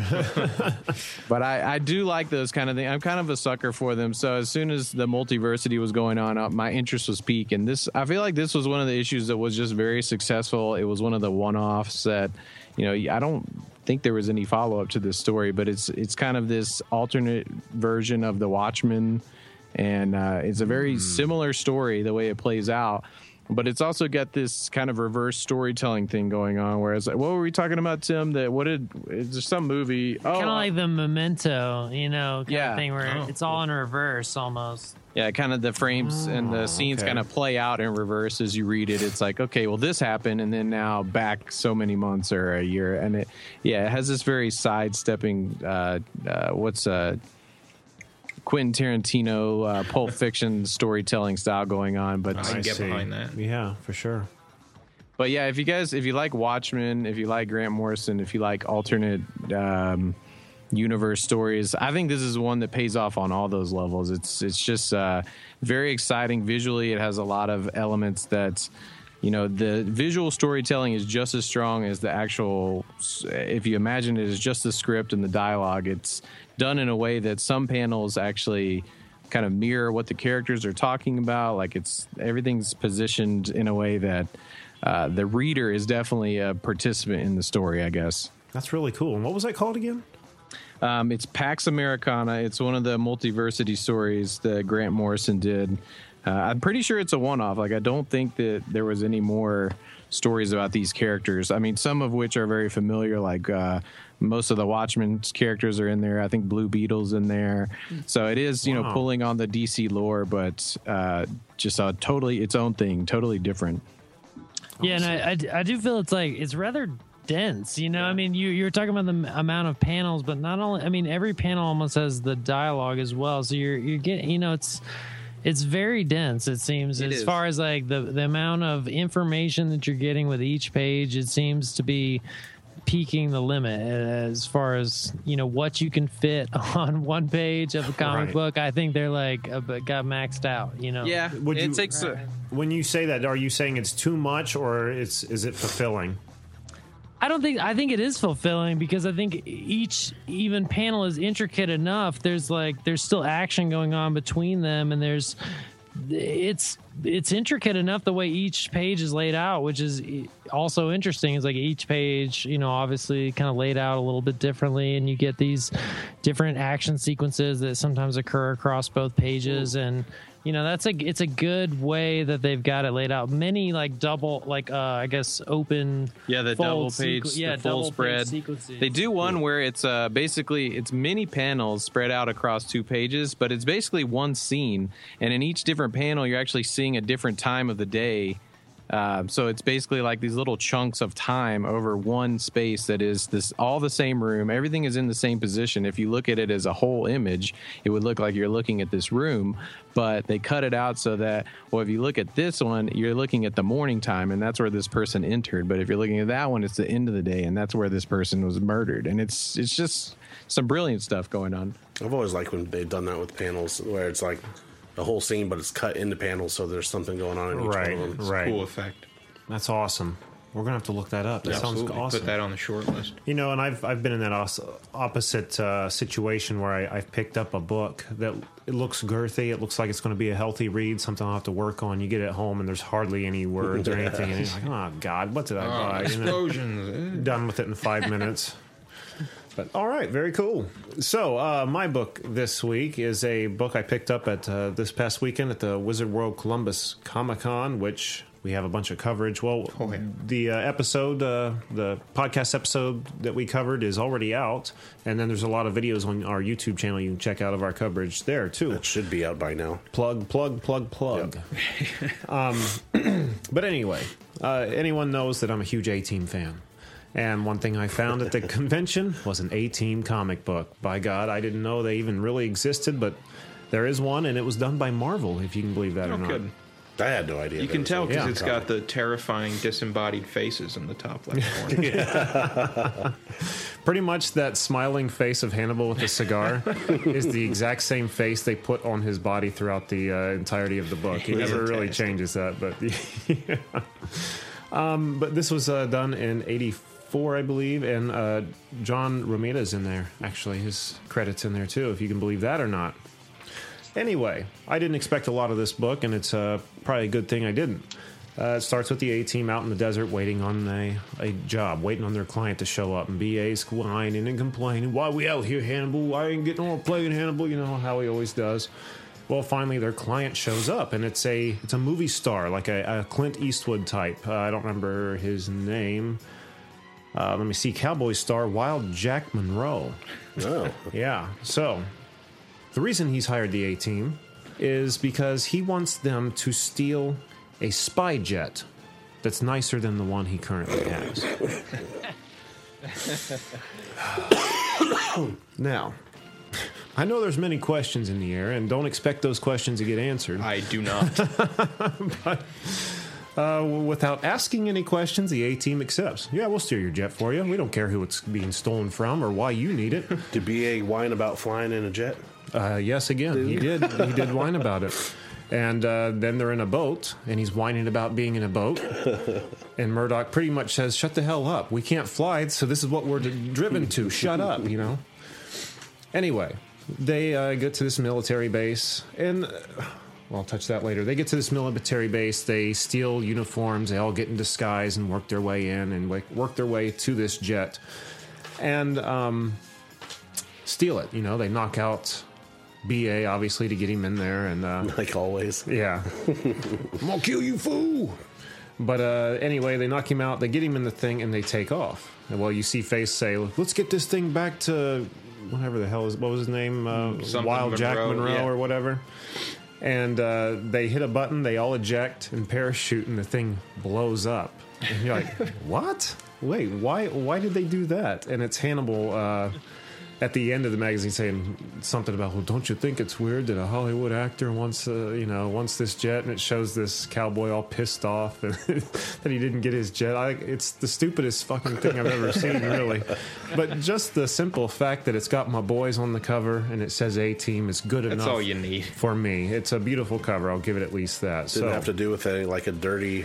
but I, I do like those kind of things. I'm kind of a sucker for them. So as soon as the multiversity was going on, uh, my interest was peaked. And this, I feel like this was one of the issues that was just very successful. It was one of the one-offs that, you know, I don't think there was any follow-up to this story, but it's it's kind of this alternate version of the Watchmen, and uh, it's a very similar story the way it plays out. But it's also got this kind of reverse storytelling thing going on. Whereas, what were we talking about, Tim? That what did is there some movie? Oh, kind of like the memento, you know, kind Yeah. of thing where Oh. it's all in reverse almost. Yeah, kind of the frames and the scenes okay. kind of play out in reverse as you read it. It's like, okay, well, this happened, and then now back so many months or a year, and it, yeah, it has this very sidestepping. Uh, uh, what's uh, Quentin Tarantino, uh, Pulp Fiction storytelling style going on, but I can get see. behind that. yeah, for sure. but yeah, if you guys, if you like Watchmen, if you like Grant Morrison, if you like alternate um, universe stories, I think this is one that pays off on all those levels. It's it's just uh, very exciting visually. It has a lot of elements that. You know, the visual storytelling is just as strong as the actual. If you imagine it as just the script and the dialogue, it's done in a way that some panels actually kind of mirror what the characters are talking about. Like it's everything's positioned in a way that uh, the reader is definitely a participant in the story. I guess That's really cool. And what was that called again? um, it's Pax Americana. It's one of the multiversity stories that Grant Morrison did. Uh, I'm pretty sure it's a one-off. Like I don't think that there was any more stories about these characters. I mean, some of which are very familiar. Like uh, most of the Watchmen characters are in there. I think Blue Beetle's in there. So it is, you know, pulling on the DC lore, but uh, just a totally its own thing, totally different. Yeah, and I I do feel it's like it's rather dense. You know, I mean, you you're talking about the amount of panels, but not only. I mean, every panel almost has the dialogue as well. So you're you're getting, you know, it's it's very dense. It seems It as is. far as like the the amount of information that you're getting with each page. It seems to be peaking the limit as far as you know what you can fit on one page of a comic Right. book. I think they're like uh, got maxed out. You know. Would it you- takes. A, When you say that, are you saying it's too much or it's is it fulfilling? I don't think I think it is fulfilling because I think each even panel is intricate enough. There's like there's still action going on between them, and there's it's it's intricate enough the way each page is laid out, which is also interesting. It's like each page, you know, obviously kind of laid out a little bit differently, and you get these different action sequences that sometimes occur across both pages, and you know that's a it's a good way that they've got it laid out. Many like double like uh I guess open Yeah, the double page, sequ- yeah, the full spread. They do one where it's uh, basically it's many panels spread out across two pages, but it's basically one scene, and in each different panel, you're actually seeing a different time of the day. Um, so it's basically like these little chunks of time over one space that is this all the same room. Everything is in the same position. If you look at it as a whole image, it would look like you're looking at this room, but they cut it out so that well, if you look at this one, you're looking at the morning time, and that's where this person entered. But if you're looking at that one, it's the end of the day, and that's where this person was murdered. And it's it's just some brilliant stuff going on. I've always liked when they've done that with panels, where it's like the whole scene, but it's cut into panels, so there's something going on in each Right, one of them. right. Cool effect. That's awesome. We're gonna have to look that up. That sounds Absolutely. awesome. Put that on the short list. You know, and I've I've been in that os- opposite uh, situation where I, I've picked up a book that it looks girthy. It looks like it's going to be a healthy read, something I'll have to work on. You get it home and there's hardly any words or anything, and you're like, oh God, what did I Oh, buy? You know? explosions. eh? done with it in five minutes. But all right, very cool. So uh, my book this week is a book I picked up at uh, this past weekend at the Wizard World Columbus Comic Con, which we have a bunch of coverage. Well, Oh, yeah. the uh, episode, uh, the podcast episode that we covered is already out, and then there's a lot of videos on our YouTube channel you can check out of our coverage there too. That should be out by now. Plug, plug, plug, plug. um, but anyway, uh, anyone knows that I'm a huge A Team fan. And one thing I found at the convention was an A Team comic book. By God, I didn't know they even really existed, but there is one, and it was done by Marvel, if you can believe that Oh, or not. good. I had no idea. You can tell because Yeah. it's got the terrifying disembodied faces in the top left corner. Pretty much that smiling face of Hannibal with the cigar is the exact same face they put on his body throughout the uh, entirety of the book. He never really changes that, but yeah. um, but this was uh, done in '84, I believe, and uh, John Romita's in there. Actually, his credits in there too, if you can believe that or not. Anyway, I didn't expect a lot of this book, and it's uh, probably a good thing I didn't. Uh, it starts with the A team out in the desert waiting on a, a job, waiting on their client to show up, and BA's whining and complaining, Why we out here, Hannibal? I ain't getting on playing Hannibal, you know how he always does. Well, finally, their client shows up, and it's a it's a movie star, like a, a Clint Eastwood type. Uh, I don't remember his name. Uh, let me see, cowboy star Wild Jack Monroe. Oh, Yeah. So the reason he's hired the A team is because he wants them to steal a spy jet that's nicer than the one he currently has. now, I know there's many questions in the air, and don't expect those questions to get answered. I do not. Uh, without asking any questions, the A team accepts. Yeah, we'll steer your jet for you. We don't care who it's being stolen from or why you need it. did BA whine about flying in a jet? Uh, yes, again, he did. He did whine about it. And uh, then they're in a boat, and he's whining about being in a boat. And Murdoch pretty much says, "Shut the hell up! We can't fly, so this is what we're d- driven to. Shut up!" You know. Anyway, they uh, get to this military base, and uh, well, I'll touch that later. They get to this military base. They steal uniforms. They all get in disguise and work their way in and like, work their way to this jet, and um, steal it. You know, they knock out BA obviously to get him in there, and uh, Like always. yeah, I'm gonna kill you, fool. But uh, anyway, they knock him out. They get him in the thing, and they take off. And well, you see Face say, "Let's get this thing back to whatever the hell is what was his name, uh, Something Wild Jack Monroe, Monroe yeah. or whatever." And uh, they hit a button. They all eject and parachute, and the thing blows up. And you're like, "What? Wait, why? Why did they do that?" And it's Hannibal. Uh, at the end of the magazine saying something about, well, don't you think it's weird that a Hollywood actor wants, uh, you know, wants this jet, and it shows this cowboy all pissed off that he didn't get his jet. I, it's the stupidest fucking thing I've ever seen, really. But just the simple fact that it's got my boys on the cover and it says A Team is good That's enough. all you need. for me. It's a beautiful cover. I'll give it at least that. Didn't so have to do with a like a dirty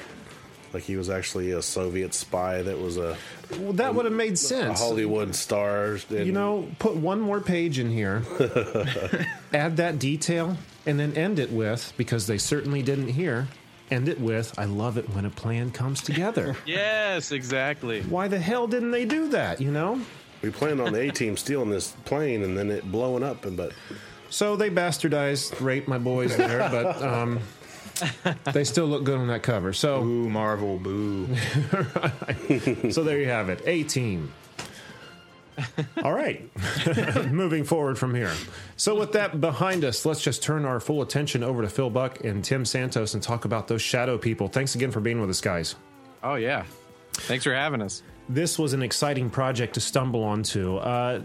like he was actually a Soviet spy that was a, Well, that would have made a sense. Hollywood star. and- You know, put one more page in here, add that detail, and then end it with because they certainly didn't hear. End it with I love it when a plan comes together. Yes, exactly. Why the hell didn't they do that? You know. we planned on the A team stealing this plane and then it blowing up, and but So they bastardized, raped my boys there, but um, they still look good on that cover. So, Boo, Marvel, boo. so there you have it. A team. All right. Moving forward from here. So, with that behind us, let's just turn our full attention over to Phil Buck and Tim Santos and talk about those shadow people. Thanks again for being with us, guys. Oh yeah. Thanks for having us. This was an exciting project to stumble onto. Uh,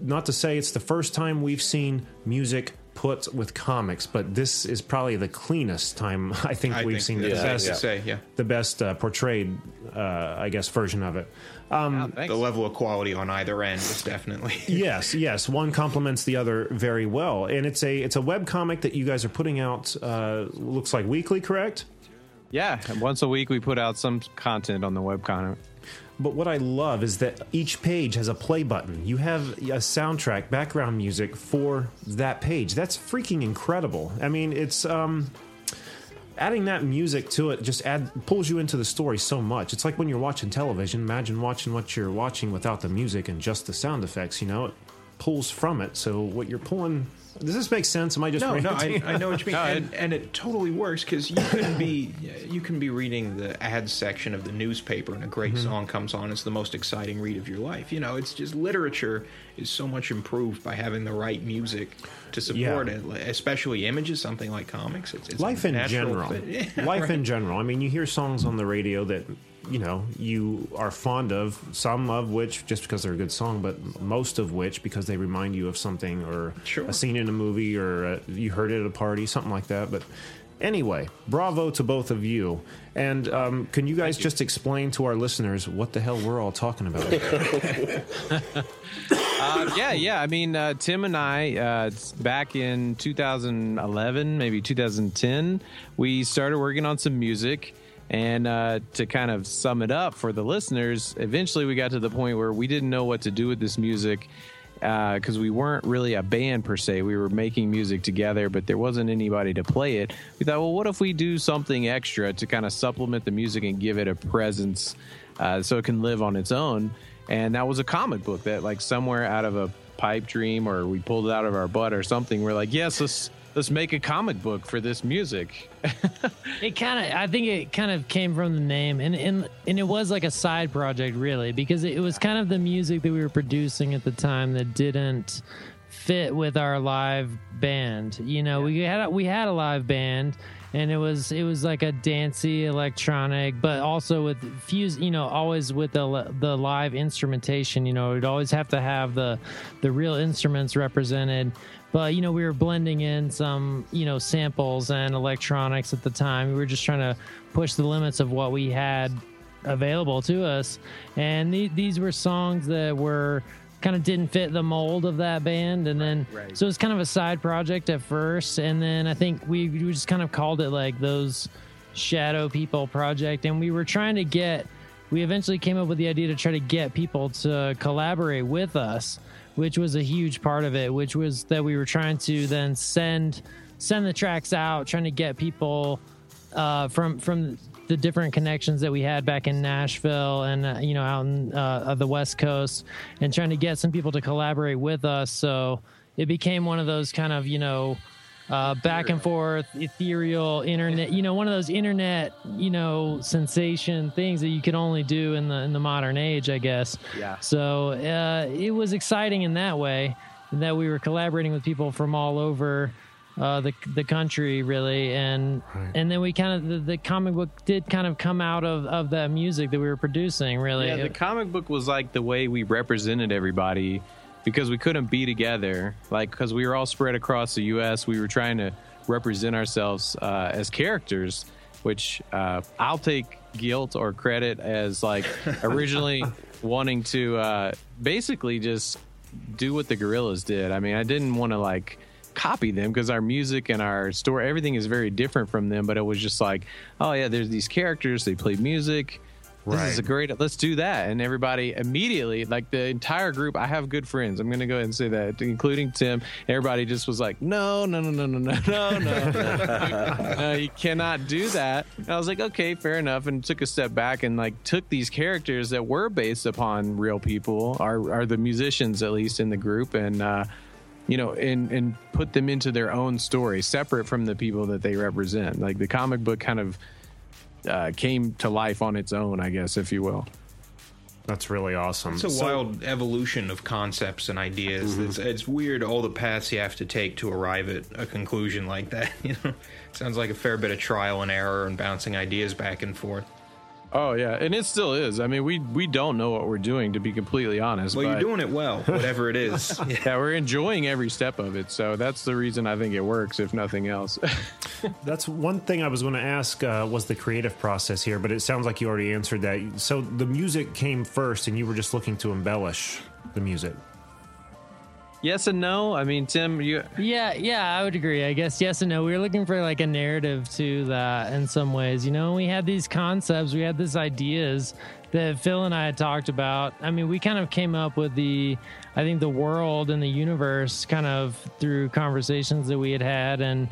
not to say it's the first time we've seen music put with comics, but this is probably the cleanest time I think I we've think seen the best, safe say, yeah. the best uh, portrayed, uh, I guess, version of it. Oh, thanks. The level of quality on either end is definitely. yes, yes. One complements the other very well, and it's a it's a web comic that you guys are putting out. Uh, looks like weekly, correct? Yeah, once a week we put out some content on the webcomic. But what I love is that each page has a play button. You have a soundtrack, background music for that page. That's freaking incredible. I mean, it's um adding that music to it just add pulls you into the story so much. It's like when you're watching television. Imagine watching what you're watching without the music and just the sound effects, you know? It pulls from it. So what you're pulling does this make sense? Am I just No, no, I. I know what you mean, No, and, and it totally works because you can be you can be reading the ad section of the newspaper, and a great Mm-hmm. song comes on. It's the most exciting read of your life. You know, it's just literature is so much improved by having the right music to support Yeah. it, especially images. Something like comics, it's, it's life in general fit. Yeah, life right. in general i mean you hear songs on the radio that you know you are fond of some of which just because they're a good song but most of which because they remind you of something or Sure. a scene in a movie or uh, you heard it at a party something like that but anyway bravo to both of you and um, can you guys just explain to our listeners what the hell we're all talking about Uh, yeah, yeah. I mean, uh, Tim and I, uh, back in 2011, maybe 2010, we started working on some music. And uh, to kind of sum it up for the listeners, eventually we got to the point where we didn't know what to do with this music because we weren't really a band per se. We were making music together, but there wasn't anybody to play it. We thought, well, what if we do something extra to kind of supplement the music and give it a presence uh, so it can live on its own? And that was a comic book that, like, somewhere out of a pipe dream or we pulled it out of our butt or something, we're like, yes, let's let's make a comic book for this music. It kind of, I think it kind of came from the name, and and and it was like a side project, really, because it was kind of the music that we were producing at the time that didn't fit with our live band. You know, we had a, we had a live band, and it was it was like a dancey electronic, but also with fuse. You know, always with the the live instrumentation. You know, we'd always have to have the the real instruments represented but you know we were blending in some you know samples and electronics at the time. We were just trying to push the limits of what we had available to us. And the, these were songs that were kind of didn't fit the mold of that band. And then so it was kind of a side project at first. And then i think we, we just kind of called it like those shadow people project. And we were trying to get we eventually came up with the idea to try to get people to collaborate with us which was a huge part of it which was that we were trying to then send send the tracks out trying to get people uh, from from the different connections that we had back in Nashville and uh, you know out in uh, the West Coast and trying to get some people to collaborate with us. So it became one of those kind of you know uh, back and forth, ethereal internet. You know, one of those internet, you know, sensation things that you can only do in the in the modern age, I guess. Yeah. So uh, it was exciting in that way that we were collaborating with people from all over uh, the the country, really, and and then we kind of the, the comic book did kind of come out of of that music that we were producing, really. Yeah, the comic book was like the way we represented everybody because we couldn't be together. Like, because we were all spread across the U.S., we were trying to represent ourselves uh, as characters, which uh, I'll take guilt or credit as like originally wanting to uh, basically just do what the Gorillaz did. I mean, I didn't want to like copy them because our music and our story, everything is very different from them. But it was just like, oh yeah, there's these characters. They play music. This is a great. Let's do that. And everybody immediately, like the entire group. I have good friends. I'm going to go ahead and say that, including Tim. Everybody just was like, no, no, no, no, no, no, no, no. no, you cannot do that. And I was like, okay, fair enough, and took a step back and like took these characters that were based upon real people, are are the musicians at least in the group, and uh, you know, and and put them into their own story, separate from the people that they represent. Like the comic book kind of uh, came to life on its own, I guess, if you will. That's really awesome. It's a So- wild evolution of concepts and ideas. It's, it's weird all the paths you have to take to arrive at a conclusion like that. You know, sounds like a fair bit of trial and error and bouncing ideas back and forth. Oh yeah, and it still is. I mean, we we don't know what we're doing to be completely honest. Well, you're doing it well, whatever it is. Yeah, we're enjoying every step of it. So that's the reason I think it works, if nothing else. That's one thing I was going to ask uh, was the creative process here, but it sounds like you already answered that. So the music came first, and you were just looking to embellish the music. Yes and no. I mean, Tim, you Yeah, yeah, I would agree. I guess yes and no. We were looking for like a narrative to that in some ways. You know, we had these concepts, we had these ideas that Phil and I had talked about. I mean, we kind of came up with the, I think, the world and the universe kind of through conversations that we had had, and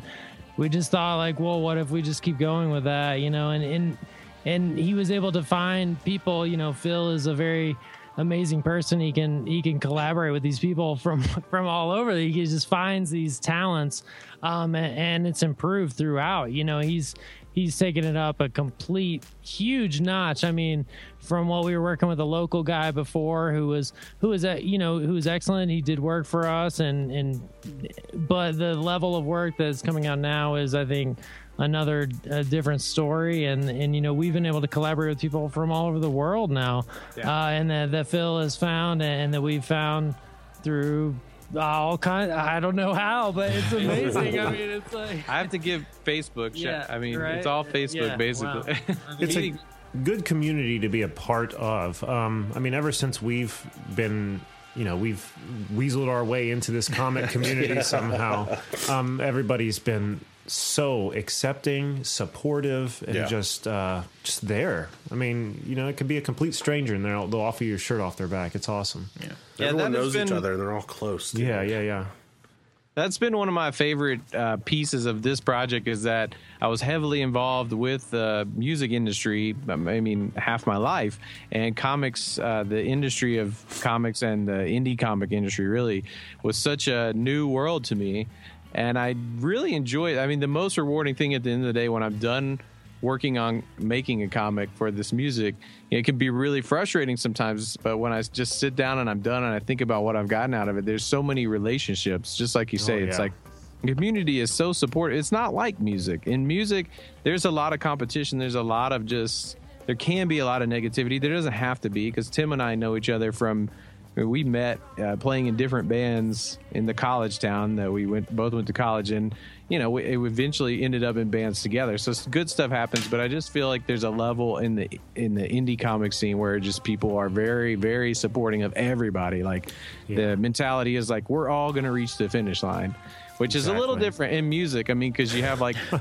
we just thought like, well, what if we just keep going with that? You know, and and and he was able to find people. You know, Phil is a very amazing person. He can he can collaborate with these people from from all over. He just finds these talents, um, and, and it's improved throughout. You know, he's he's taken it up a complete huge notch. I mean, from what we were working with a local guy before who was who was at you know who was excellent. He did work for us, and and but the level of work that's coming out now is I think another uh, different story and and you know we've been able to collaborate with people from all over the world now uh, and that, that phil has found and that we've found through all kind i don't know how but it's amazing i mean it's like I have to give Facebook. Yeah, Yeah, I mean, right? it's all Facebook Yeah, basically. wow. It's a good community to be a part of. Um, I mean, ever since we've been, you know, we've weaseled our way into this comic community somehow. Um, everybody's been so accepting, supportive, and Yeah. just uh, just there. I mean, you know, it could be a complete stranger, and they'll they'll offer you your shirt off their back. It's awesome. Yeah. Yeah, Everyone that has knows each other, they're all close. too. Yeah, yeah, yeah. That's been one of my favorite uh, pieces of this project is that I was heavily involved with the music industry. I mean, half my life and comics. Uh, the industry of comics and the indie comic industry really was such a new world to me, and I really enjoy. it. I mean, the most rewarding thing at the end of the day when I'm done working on making a comic for this music it can be really frustrating sometimes but when i just sit down and i'm done and i think about what i've gotten out of it there's so many relationships just like you oh, say it's yeah. like community is so supportive it's not like music in music there's a lot of competition there's a lot of just there can be a lot of negativity there doesn't have to be because tim and i know each other from we met uh, playing in different bands in the college town that we went both went to college in. You know we, it eventually ended up in bands together. So good stuff happens but i just feel like there's a level in the in the indie comic scene where just people are very very supporting of everybody. Like the mentality is like we're all going to reach the finish line which is a little different in music i mean because you have like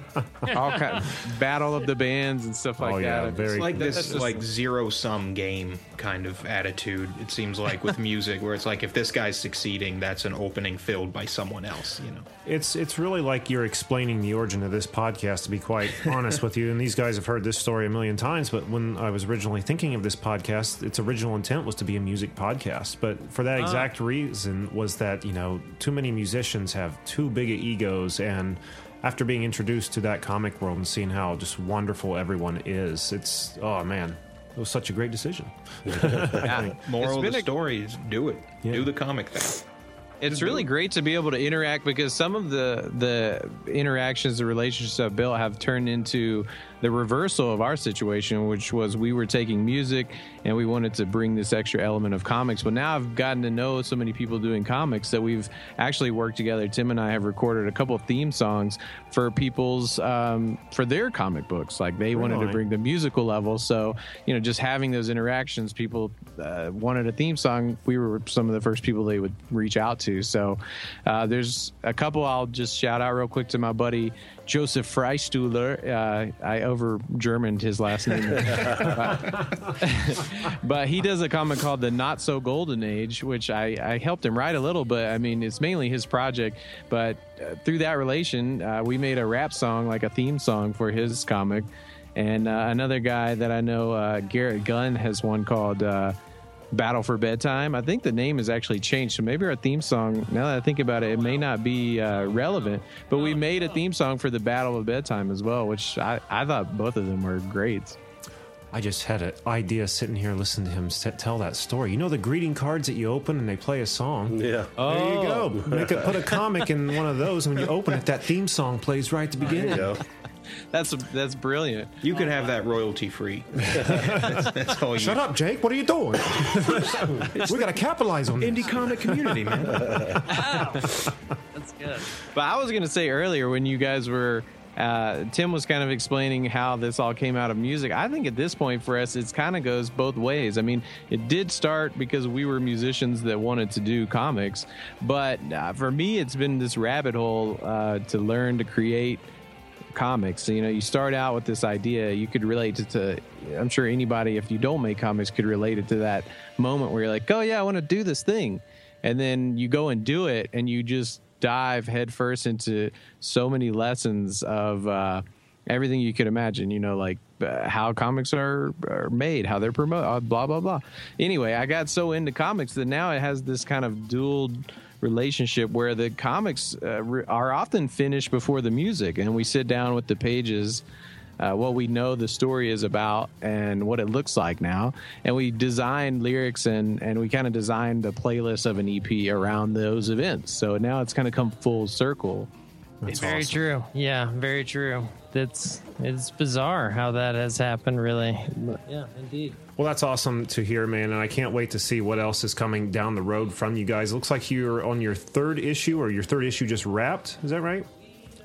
all kind of battle of the bands and stuff like Oh, yeah, that very- It's like That's this just- like zero sum game kind of attitude. It seems like with music, where it's like if this guy's succeeding, that's an opening filled by someone else. You know. It's it's really like you're explaining the origin of this podcast. To be quite honest with you, and these guys have heard this story a million times. But when I was originally thinking of this podcast, its original intent was to be a music podcast. But for that ah. exact reason, was that you know too many musicians have too big of egos, and after being introduced to that comic world and seeing how just wonderful everyone is, it's oh man, it was such a great decision. yeah. Moral of the a- story is do it. Do the comic thing. It's really great to be able to interact because some of the the interactions, the relationships I've built have turned into the reversal of our situation, which was we were taking music and we wanted to bring this extra element of comics. But now I've gotten to know so many people doing comics that we've actually worked together. Tim and I have recorded a couple of theme songs for people's um, for their comic books. Like they wanted to bring the musical level. So you know, just having those interactions, people uh, wanted a theme song. We were some of the first people they would reach out to. So uh, there's a couple I'll just shout out real quick to my buddy Joseph Freistuhler. Uh, I over Germaned his last name, but, but he does a comic called the Not So Golden Age, which I, I helped him write a little. But I mean, it's mainly his project. But uh, through that relation, uh, we made a rap song, like a theme song for his comic. And uh, another guy that I know, uh, Garrett Gunn, has one called uh, Battle for Bedtime. I think the name has actually changed. So maybe our theme song, now that I think about it, it may not be uh, relevant. But we made a theme song for the Battle of Bedtime as well, which I, I thought both of them were great. I just had an idea sitting here listening to him s- tell that story. You know the greeting cards that you open and they play a song? Yeah. There you go. Make a, put a comic in one of those. and When you open it, that theme song plays right at the beginning. Yeah. That's that's brilliant. You can have that royalty free. that's, that's all you. Shut up, Jake. What are you doing? we got to capitalize on this. Indie comic community, man. That's good. But I was going to say earlier when you guys were, uh, Tim was kind of explaining how this all came out of music. I think at this point for us, it kind of goes both ways. I mean, it did start because we were musicians that wanted to do comics, but uh, for me, it's been this rabbit hole uh, to learn to create comics. You know, you start out with this idea, you could relate it to, I'm sure anybody, if you don't make comics, could relate it to that moment where you're like, oh, yeah, I want to do this thing. And then you go and do it, and you just dive headfirst into so many lessons of uh, everything you could imagine, you know, like uh, how comics are, are made, how they're promoted, uh, blah, blah, blah. Anyway, I got so into comics that now it has this kind of dual relationship where the comics uh, re- are often finished before the music and we sit down with the pages uh, what we know the story is about and what it looks like now and we designed lyrics and and we kind of designed a playlist of an ep around those events so now it's kind of come full circle It's very true. Yeah, very true. That's it's bizarre how that has happened. Really. Yeah, indeed. Well, that's awesome to hear, man, and I can't wait to see what else is coming down the road from you guys. looks like you're on your third issue, or your third issue just wrapped. Is that right?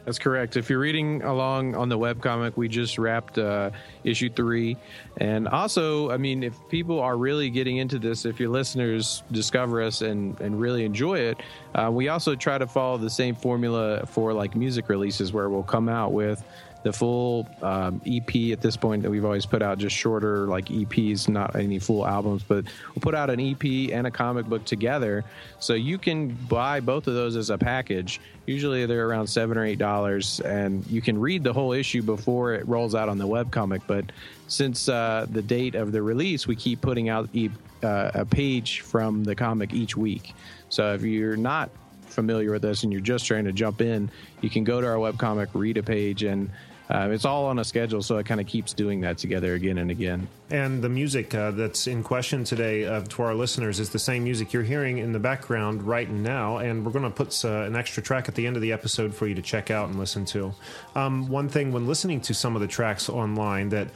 That's correct. If you're reading along on the webcomic, we just wrapped uh, issue three. And also, I mean, if people are really getting into this, if your listeners discover us and, and really enjoy it, uh, we also try to follow the same formula for like music releases where we'll come out with the full um, EP at this point that we've always put out just shorter like EPs, not any full albums, but we'll put out an EP and a comic book together. So you can buy both of those as a package. Usually they're around seven or eight dollars, and you can read the whole issue before it rolls out on the webcomic. But since uh, the date of the release, we keep putting out e- uh, a page from the comic each week. So if you're not familiar with us and you're just trying to jump in, you can go to our webcomic, read a page, and uh, it's all on a schedule, so it kind of keeps doing that together again and again. And the music uh, that's in question today uh, to our listeners is the same music you're hearing in the background right now. And we're going to put uh, an extra track at the end of the episode for you to check out and listen to. Um, one thing when listening to some of the tracks online that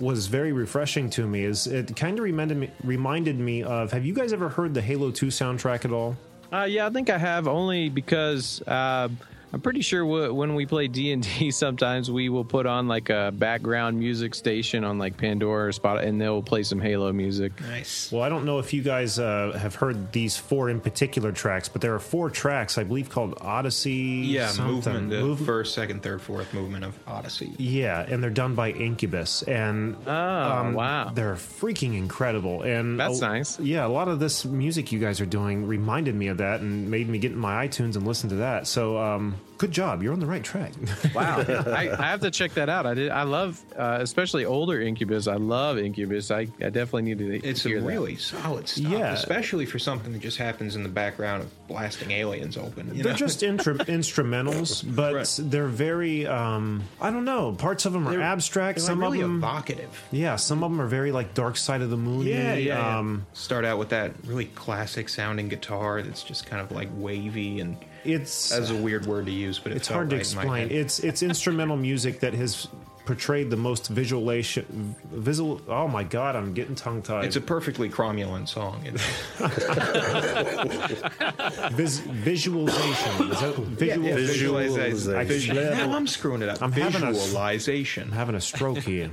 was very refreshing to me is it kind of reminded me, reminded me of have you guys ever heard the Halo 2 soundtrack at all? Uh, yeah, I think I have only because uh, I'm pretty sure w- when we play D and D, sometimes we will put on like a background music station on like Pandora or Spot, and they'll play some Halo music. Nice. Well, I don't know if you guys uh, have heard these four in particular tracks, but there are four tracks, I believe, called Odyssey. Yeah, something. movement. The Move- first, second, third, fourth movement of Odyssey. Yeah, and they're done by Incubus, and um, Oh, wow. they're freaking incredible. And That's a- nice. Yeah, a lot of this music you guys are doing reminded me of that, and made me get in my iTunes and listen to that. So, um, good job. You're on the right track. Wow, I, I have to check that out. I did. I love, uh, especially older Incubus. I love Incubus. I, I definitely need to. It's hear a that. really solid stuff, Yeah. especially for something that just happens in the background of blasting aliens open. You they're know? just intro- instrumentals, but Right. they're very. Um, I don't know. Parts of them are They're- abstract. they're, some like, really of them. evocative. Yeah, some of them are very like Dark Side of the Moon. Yeah, yeah, yeah. Um, Start out with that really classic sounding guitar that's just kind of like wavy and it's that's a weird word to use, but it it's felt hard to right explain. It's it's instrumental music that has portrayed the most visualization, visual. Oh my God, I'm getting tongue tied. It's a perfectly cromulent song. Vis- visualization. Is that visual? yeah, Visualization. visualization. Visual- Now I'm screwing it up. I'm having a- Visualization. I'm having a stroke here.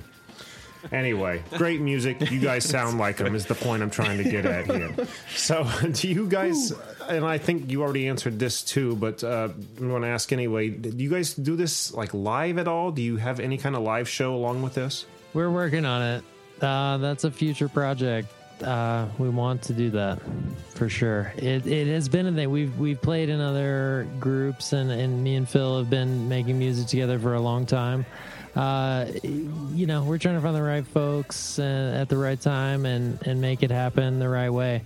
Anyway, great music. You guys sound like them, is the point I'm trying to get at here. So, do you guys, and I think you already answered this too, but uh, I'm going to ask anyway. Do you guys do this like live at all? Do you have any kind of live show along with this? We're working on it. Uh, that's a future project. Uh, we want to do that for sure. It, it has been a thing. We've we've played in other groups, and, and me and Phil have been making music together for a long time. Uh, you know, we're trying to find the right folks uh, at the right time and and make it happen the right way,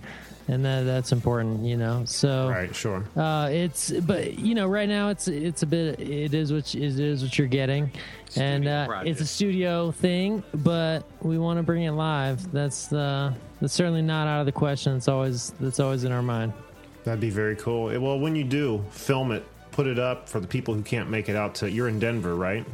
and that that's important. You know, so Right, sure. uh, it's but you know right now it's it's a bit it is what it is what you're getting, and uh, project. it's a studio thing. But we want to bring it live. That's the that's certainly not out of the question. It's always that's always in our mind. That'd be very cool. Well, when you do, film it, put it up for the people who can't make it out to. You're in Denver, right?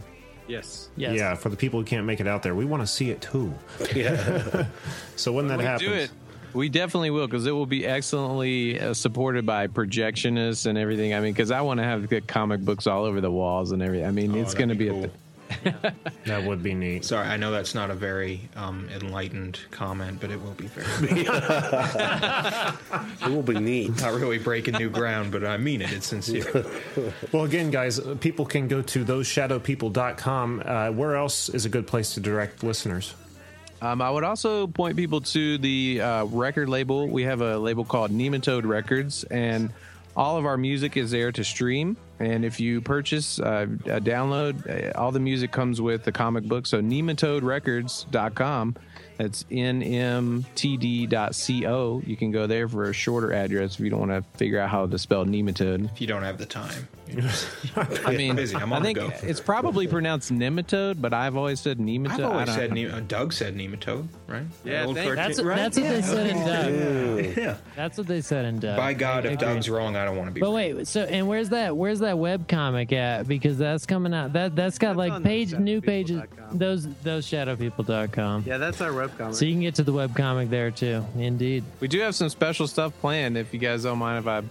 Yes. Yes. Yeah, for the people who can't make it out there, we want to see it too. Yeah. So when that we happens, do it. We definitely will because it will be excellently uh, supported by projectionists and everything. I mean, because I want to have the comic books all over the walls and everything. I mean, it's Oh, that'd going to be be, cool. a. that would be neat. Sorry, I know that's not a very um, enlightened comment, but it will be very. it will be neat. not really breaking new ground, but I mean it. It's sincere. Well, again, guys, uh, people can go to thoseshadowpeople.com. Uh, where else is a good place to direct listeners? Um, I would also point people to the uh, record label. We have a label called Nematode Records, and all of our music is there to stream. And if you purchase uh, a download, uh, all the music comes with the comic book. So nematoderecords.com. That's nmtd.co. You can go there for a shorter address if you don't want to figure out how to spell nematode. if you don't have the time, I mean, busy. I'm I on the think go. it's probably pronounced nematode, but I've always said nematode. I've always don't- said ne- uh, Doug said nematode, right? Yeah, That old thank- cartoon- That's right? that's what they said in Doug. Yeah. That's what they said in Doug. By God, I if agree. Doug's wrong, I don't want to be. But wrong. wait, so and where's that? Where's that web comic at? Because that's coming out. That that's got That's like page new thoseshadowpeople.com. pages. Those those shadowpeople.com. Yeah, that's our web comic. So you can get to the web comic there too. Indeed. We do have some special stuff planned. If you guys don't mind, if I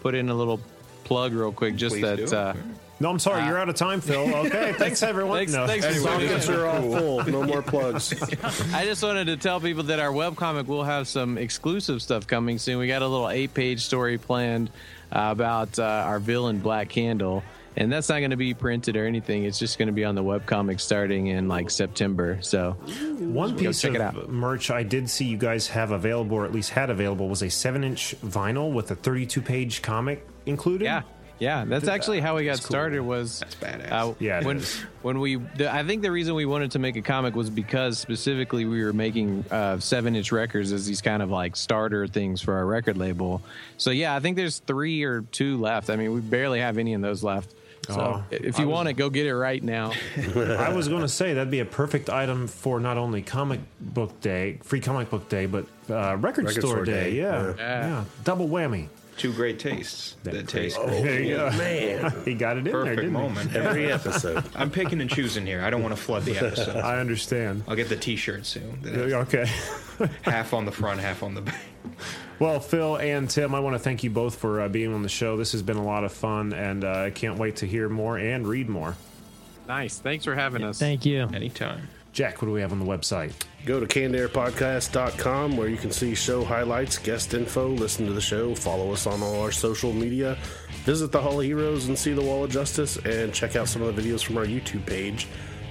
put in a little plug real quick, just Please that. Uh, No, I'm sorry, you're out of time, Phil. Okay, thanks everyone. thanks, no. thanks for Anyway, joining Pockets are all full. No more plugs. I just wanted to tell people that our webcomic will have some exclusive stuff coming soon. We got a little eight-page story planned uh, about uh, our villain Black Candle, and that's not going to be printed or anything. It's just going to be on the webcomic starting in like September. So One piece check of it out. merch I did see you guys have available, or at least had available, was a seven-inch vinyl with a 32-page comic included. Yeah, yeah. That's actually how we got That's cool. started. Was That's badass. Uh, Yeah, it when is. when we, the, I think the reason we wanted to make a comic was because specifically we were making uh, seven-inch records as these kind of like starter things for our record label. So yeah, I think there's three or two left. I mean, we barely have any of those left. So Oh, if you want it, go get it right now. I was going to say that'd be a perfect item for not only comic book day, free comic book day, but uh, record, Record store, store day. day, Yeah. yeah. yeah, double whammy. Two great tastes that taste. There you go. Man, he got it in there, Perfect didn't moment. every episode. I'm picking and choosing here. I don't want to flood the episode. I understand. I'll get the T-shirt soon. Okay. half on the front, half on the back. Well, Phil and Tim, I want to thank you both for uh, being on the show. This has been a lot of fun, and uh, I can't wait to hear more and read more. Nice. Thanks for having us. Thank you. Anytime. Jack, what do we have on the website? Go to cannedairpodcast.com where you can see show highlights, guest info, listen to the show, follow us on all our social media, visit the Hall of Heroes and see the Wall of Justice, and check out some of the videos from our YouTube page.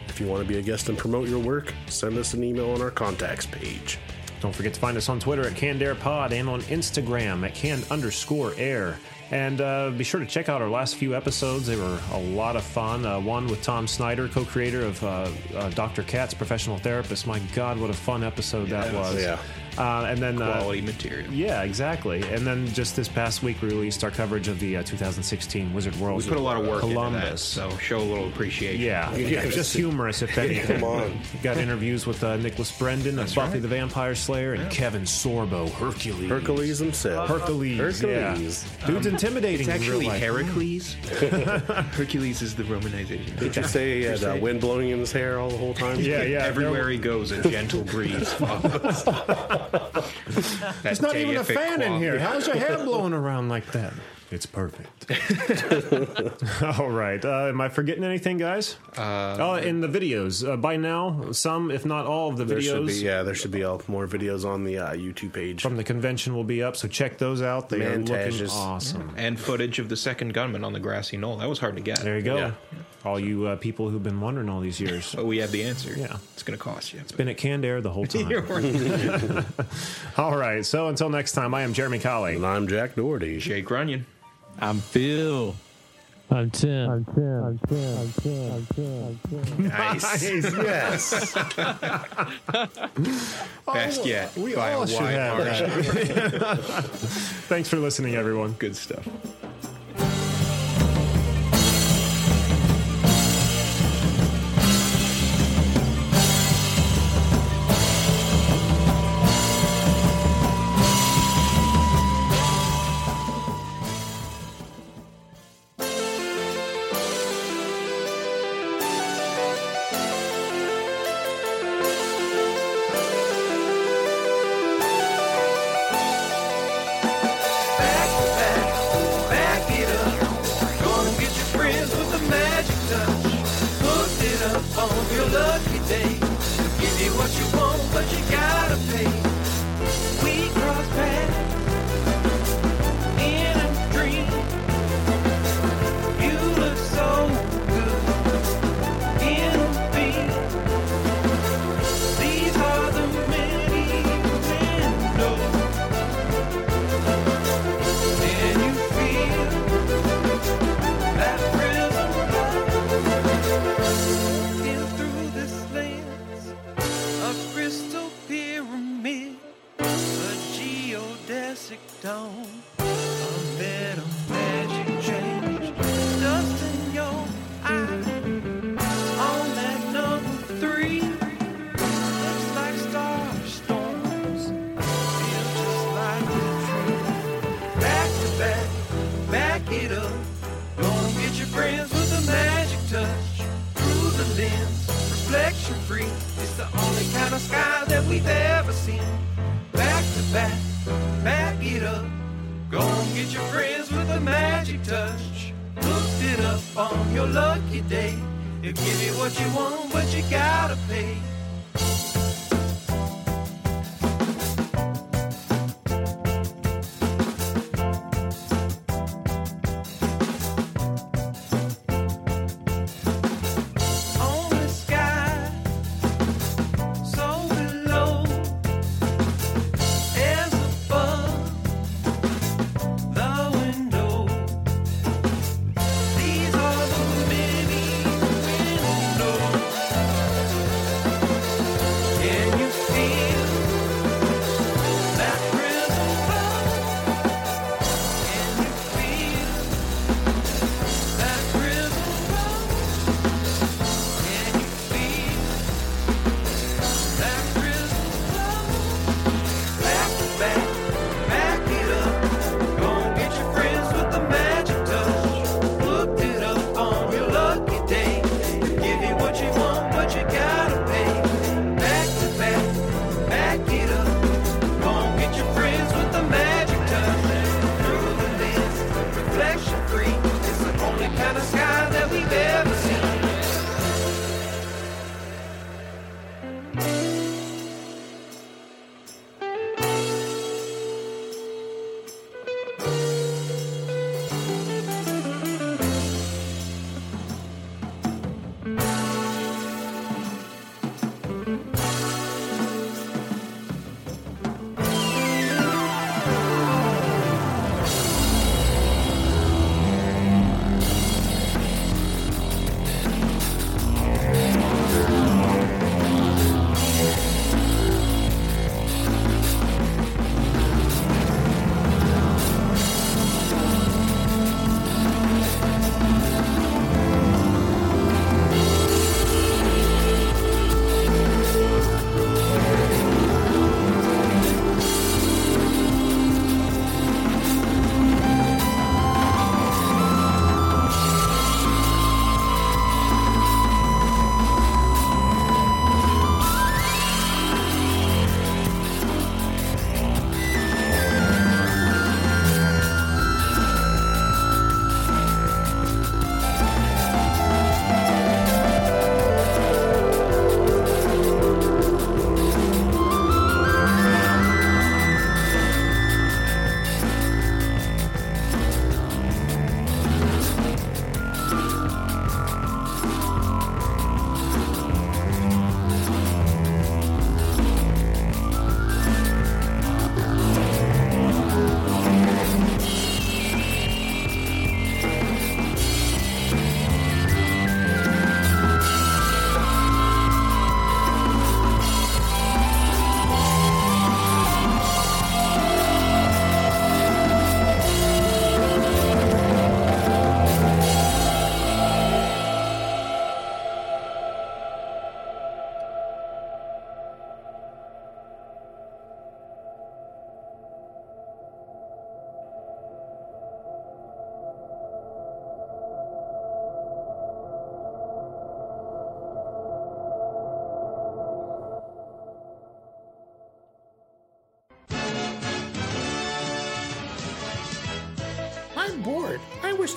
If you want to be a guest and promote your work, send us an email on our contacts page. Don't forget to find us on Twitter at CannedAirPod and on Instagram at can underscore air. And uh, be sure to check out our last few episodes. They were a lot of fun. Uh, one with Tom Snyder, co creator of uh, uh, Dr. Katz, professional therapist. My God, what a fun episode that was. Yeah. Uh, and then uh, Quality material. Yeah, exactly. And then just this past week, we released our coverage of the uh, 2016 Wizard World. We put a lot of work Columbus. into that, so show a little appreciation. Yeah, Yes. just humorous, if anything. Come on. Got interviews with uh, Nicholas Brendon of That's Buffy right. the Vampire Slayer and Kevin Sorbo, Hercules. Hercules himself. Hercules. Hercules. Yeah. Dude's intimidating. It's actually life. Heracles. Hercules is the Romanization. Did you say he had uh, wind blowing in his hair all the whole time? Yeah, yeah. Everywhere he goes, a gentle breeze follows. There's not even a fan in here. How's your hair blowing around like that? It's perfect. All right. Uh, am I forgetting anything, guys? Uh, oh, in the videos. Uh, by now, some, if not all, of the There should videos be, yeah, there should be uh, more videos on the uh, YouTube page. from the convention will be up. So check those out. They are looking Montages. awesome. and footage of the second gunman on the grassy knoll. That was hard to get. There you go. Yeah. All you uh, people who've been wondering all these years. But we have the answer. Yeah. It's going to cost you. It's been at Canned Air the whole time. You're right. all right. So until next time, I am Jeremy Colley. And I'm Jack Doherty. Jake Runyon. I'm Phil. I'm Tim. I'm Tim. I'm Tim. I'm Tim. I'm Tim. I'm Tim. Nice. Yes. Best yet. We by all a should wide have that. Thanks for listening, everyone. Good stuff.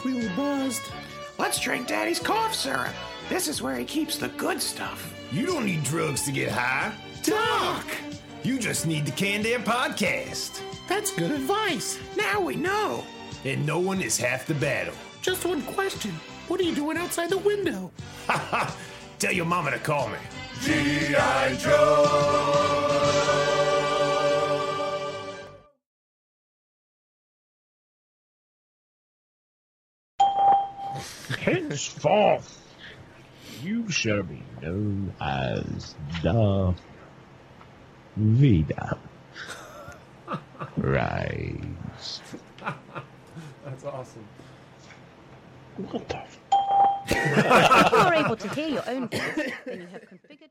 I we were buzzed. Let's drink Daddy's cough syrup. This is where he keeps the good stuff. You don't need drugs to get high. Doc! You just need the Canned Air podcast. That's good advice. Now we know. And no one is half the battle. Just one question. What are you doing outside the window? Ha ha! Tell your mama to call me. G.I. Joe! Henceforth, you shall be known as Darth Vader. Rise. That's awesome. What the? if you are able to hear your own voice, then you have configured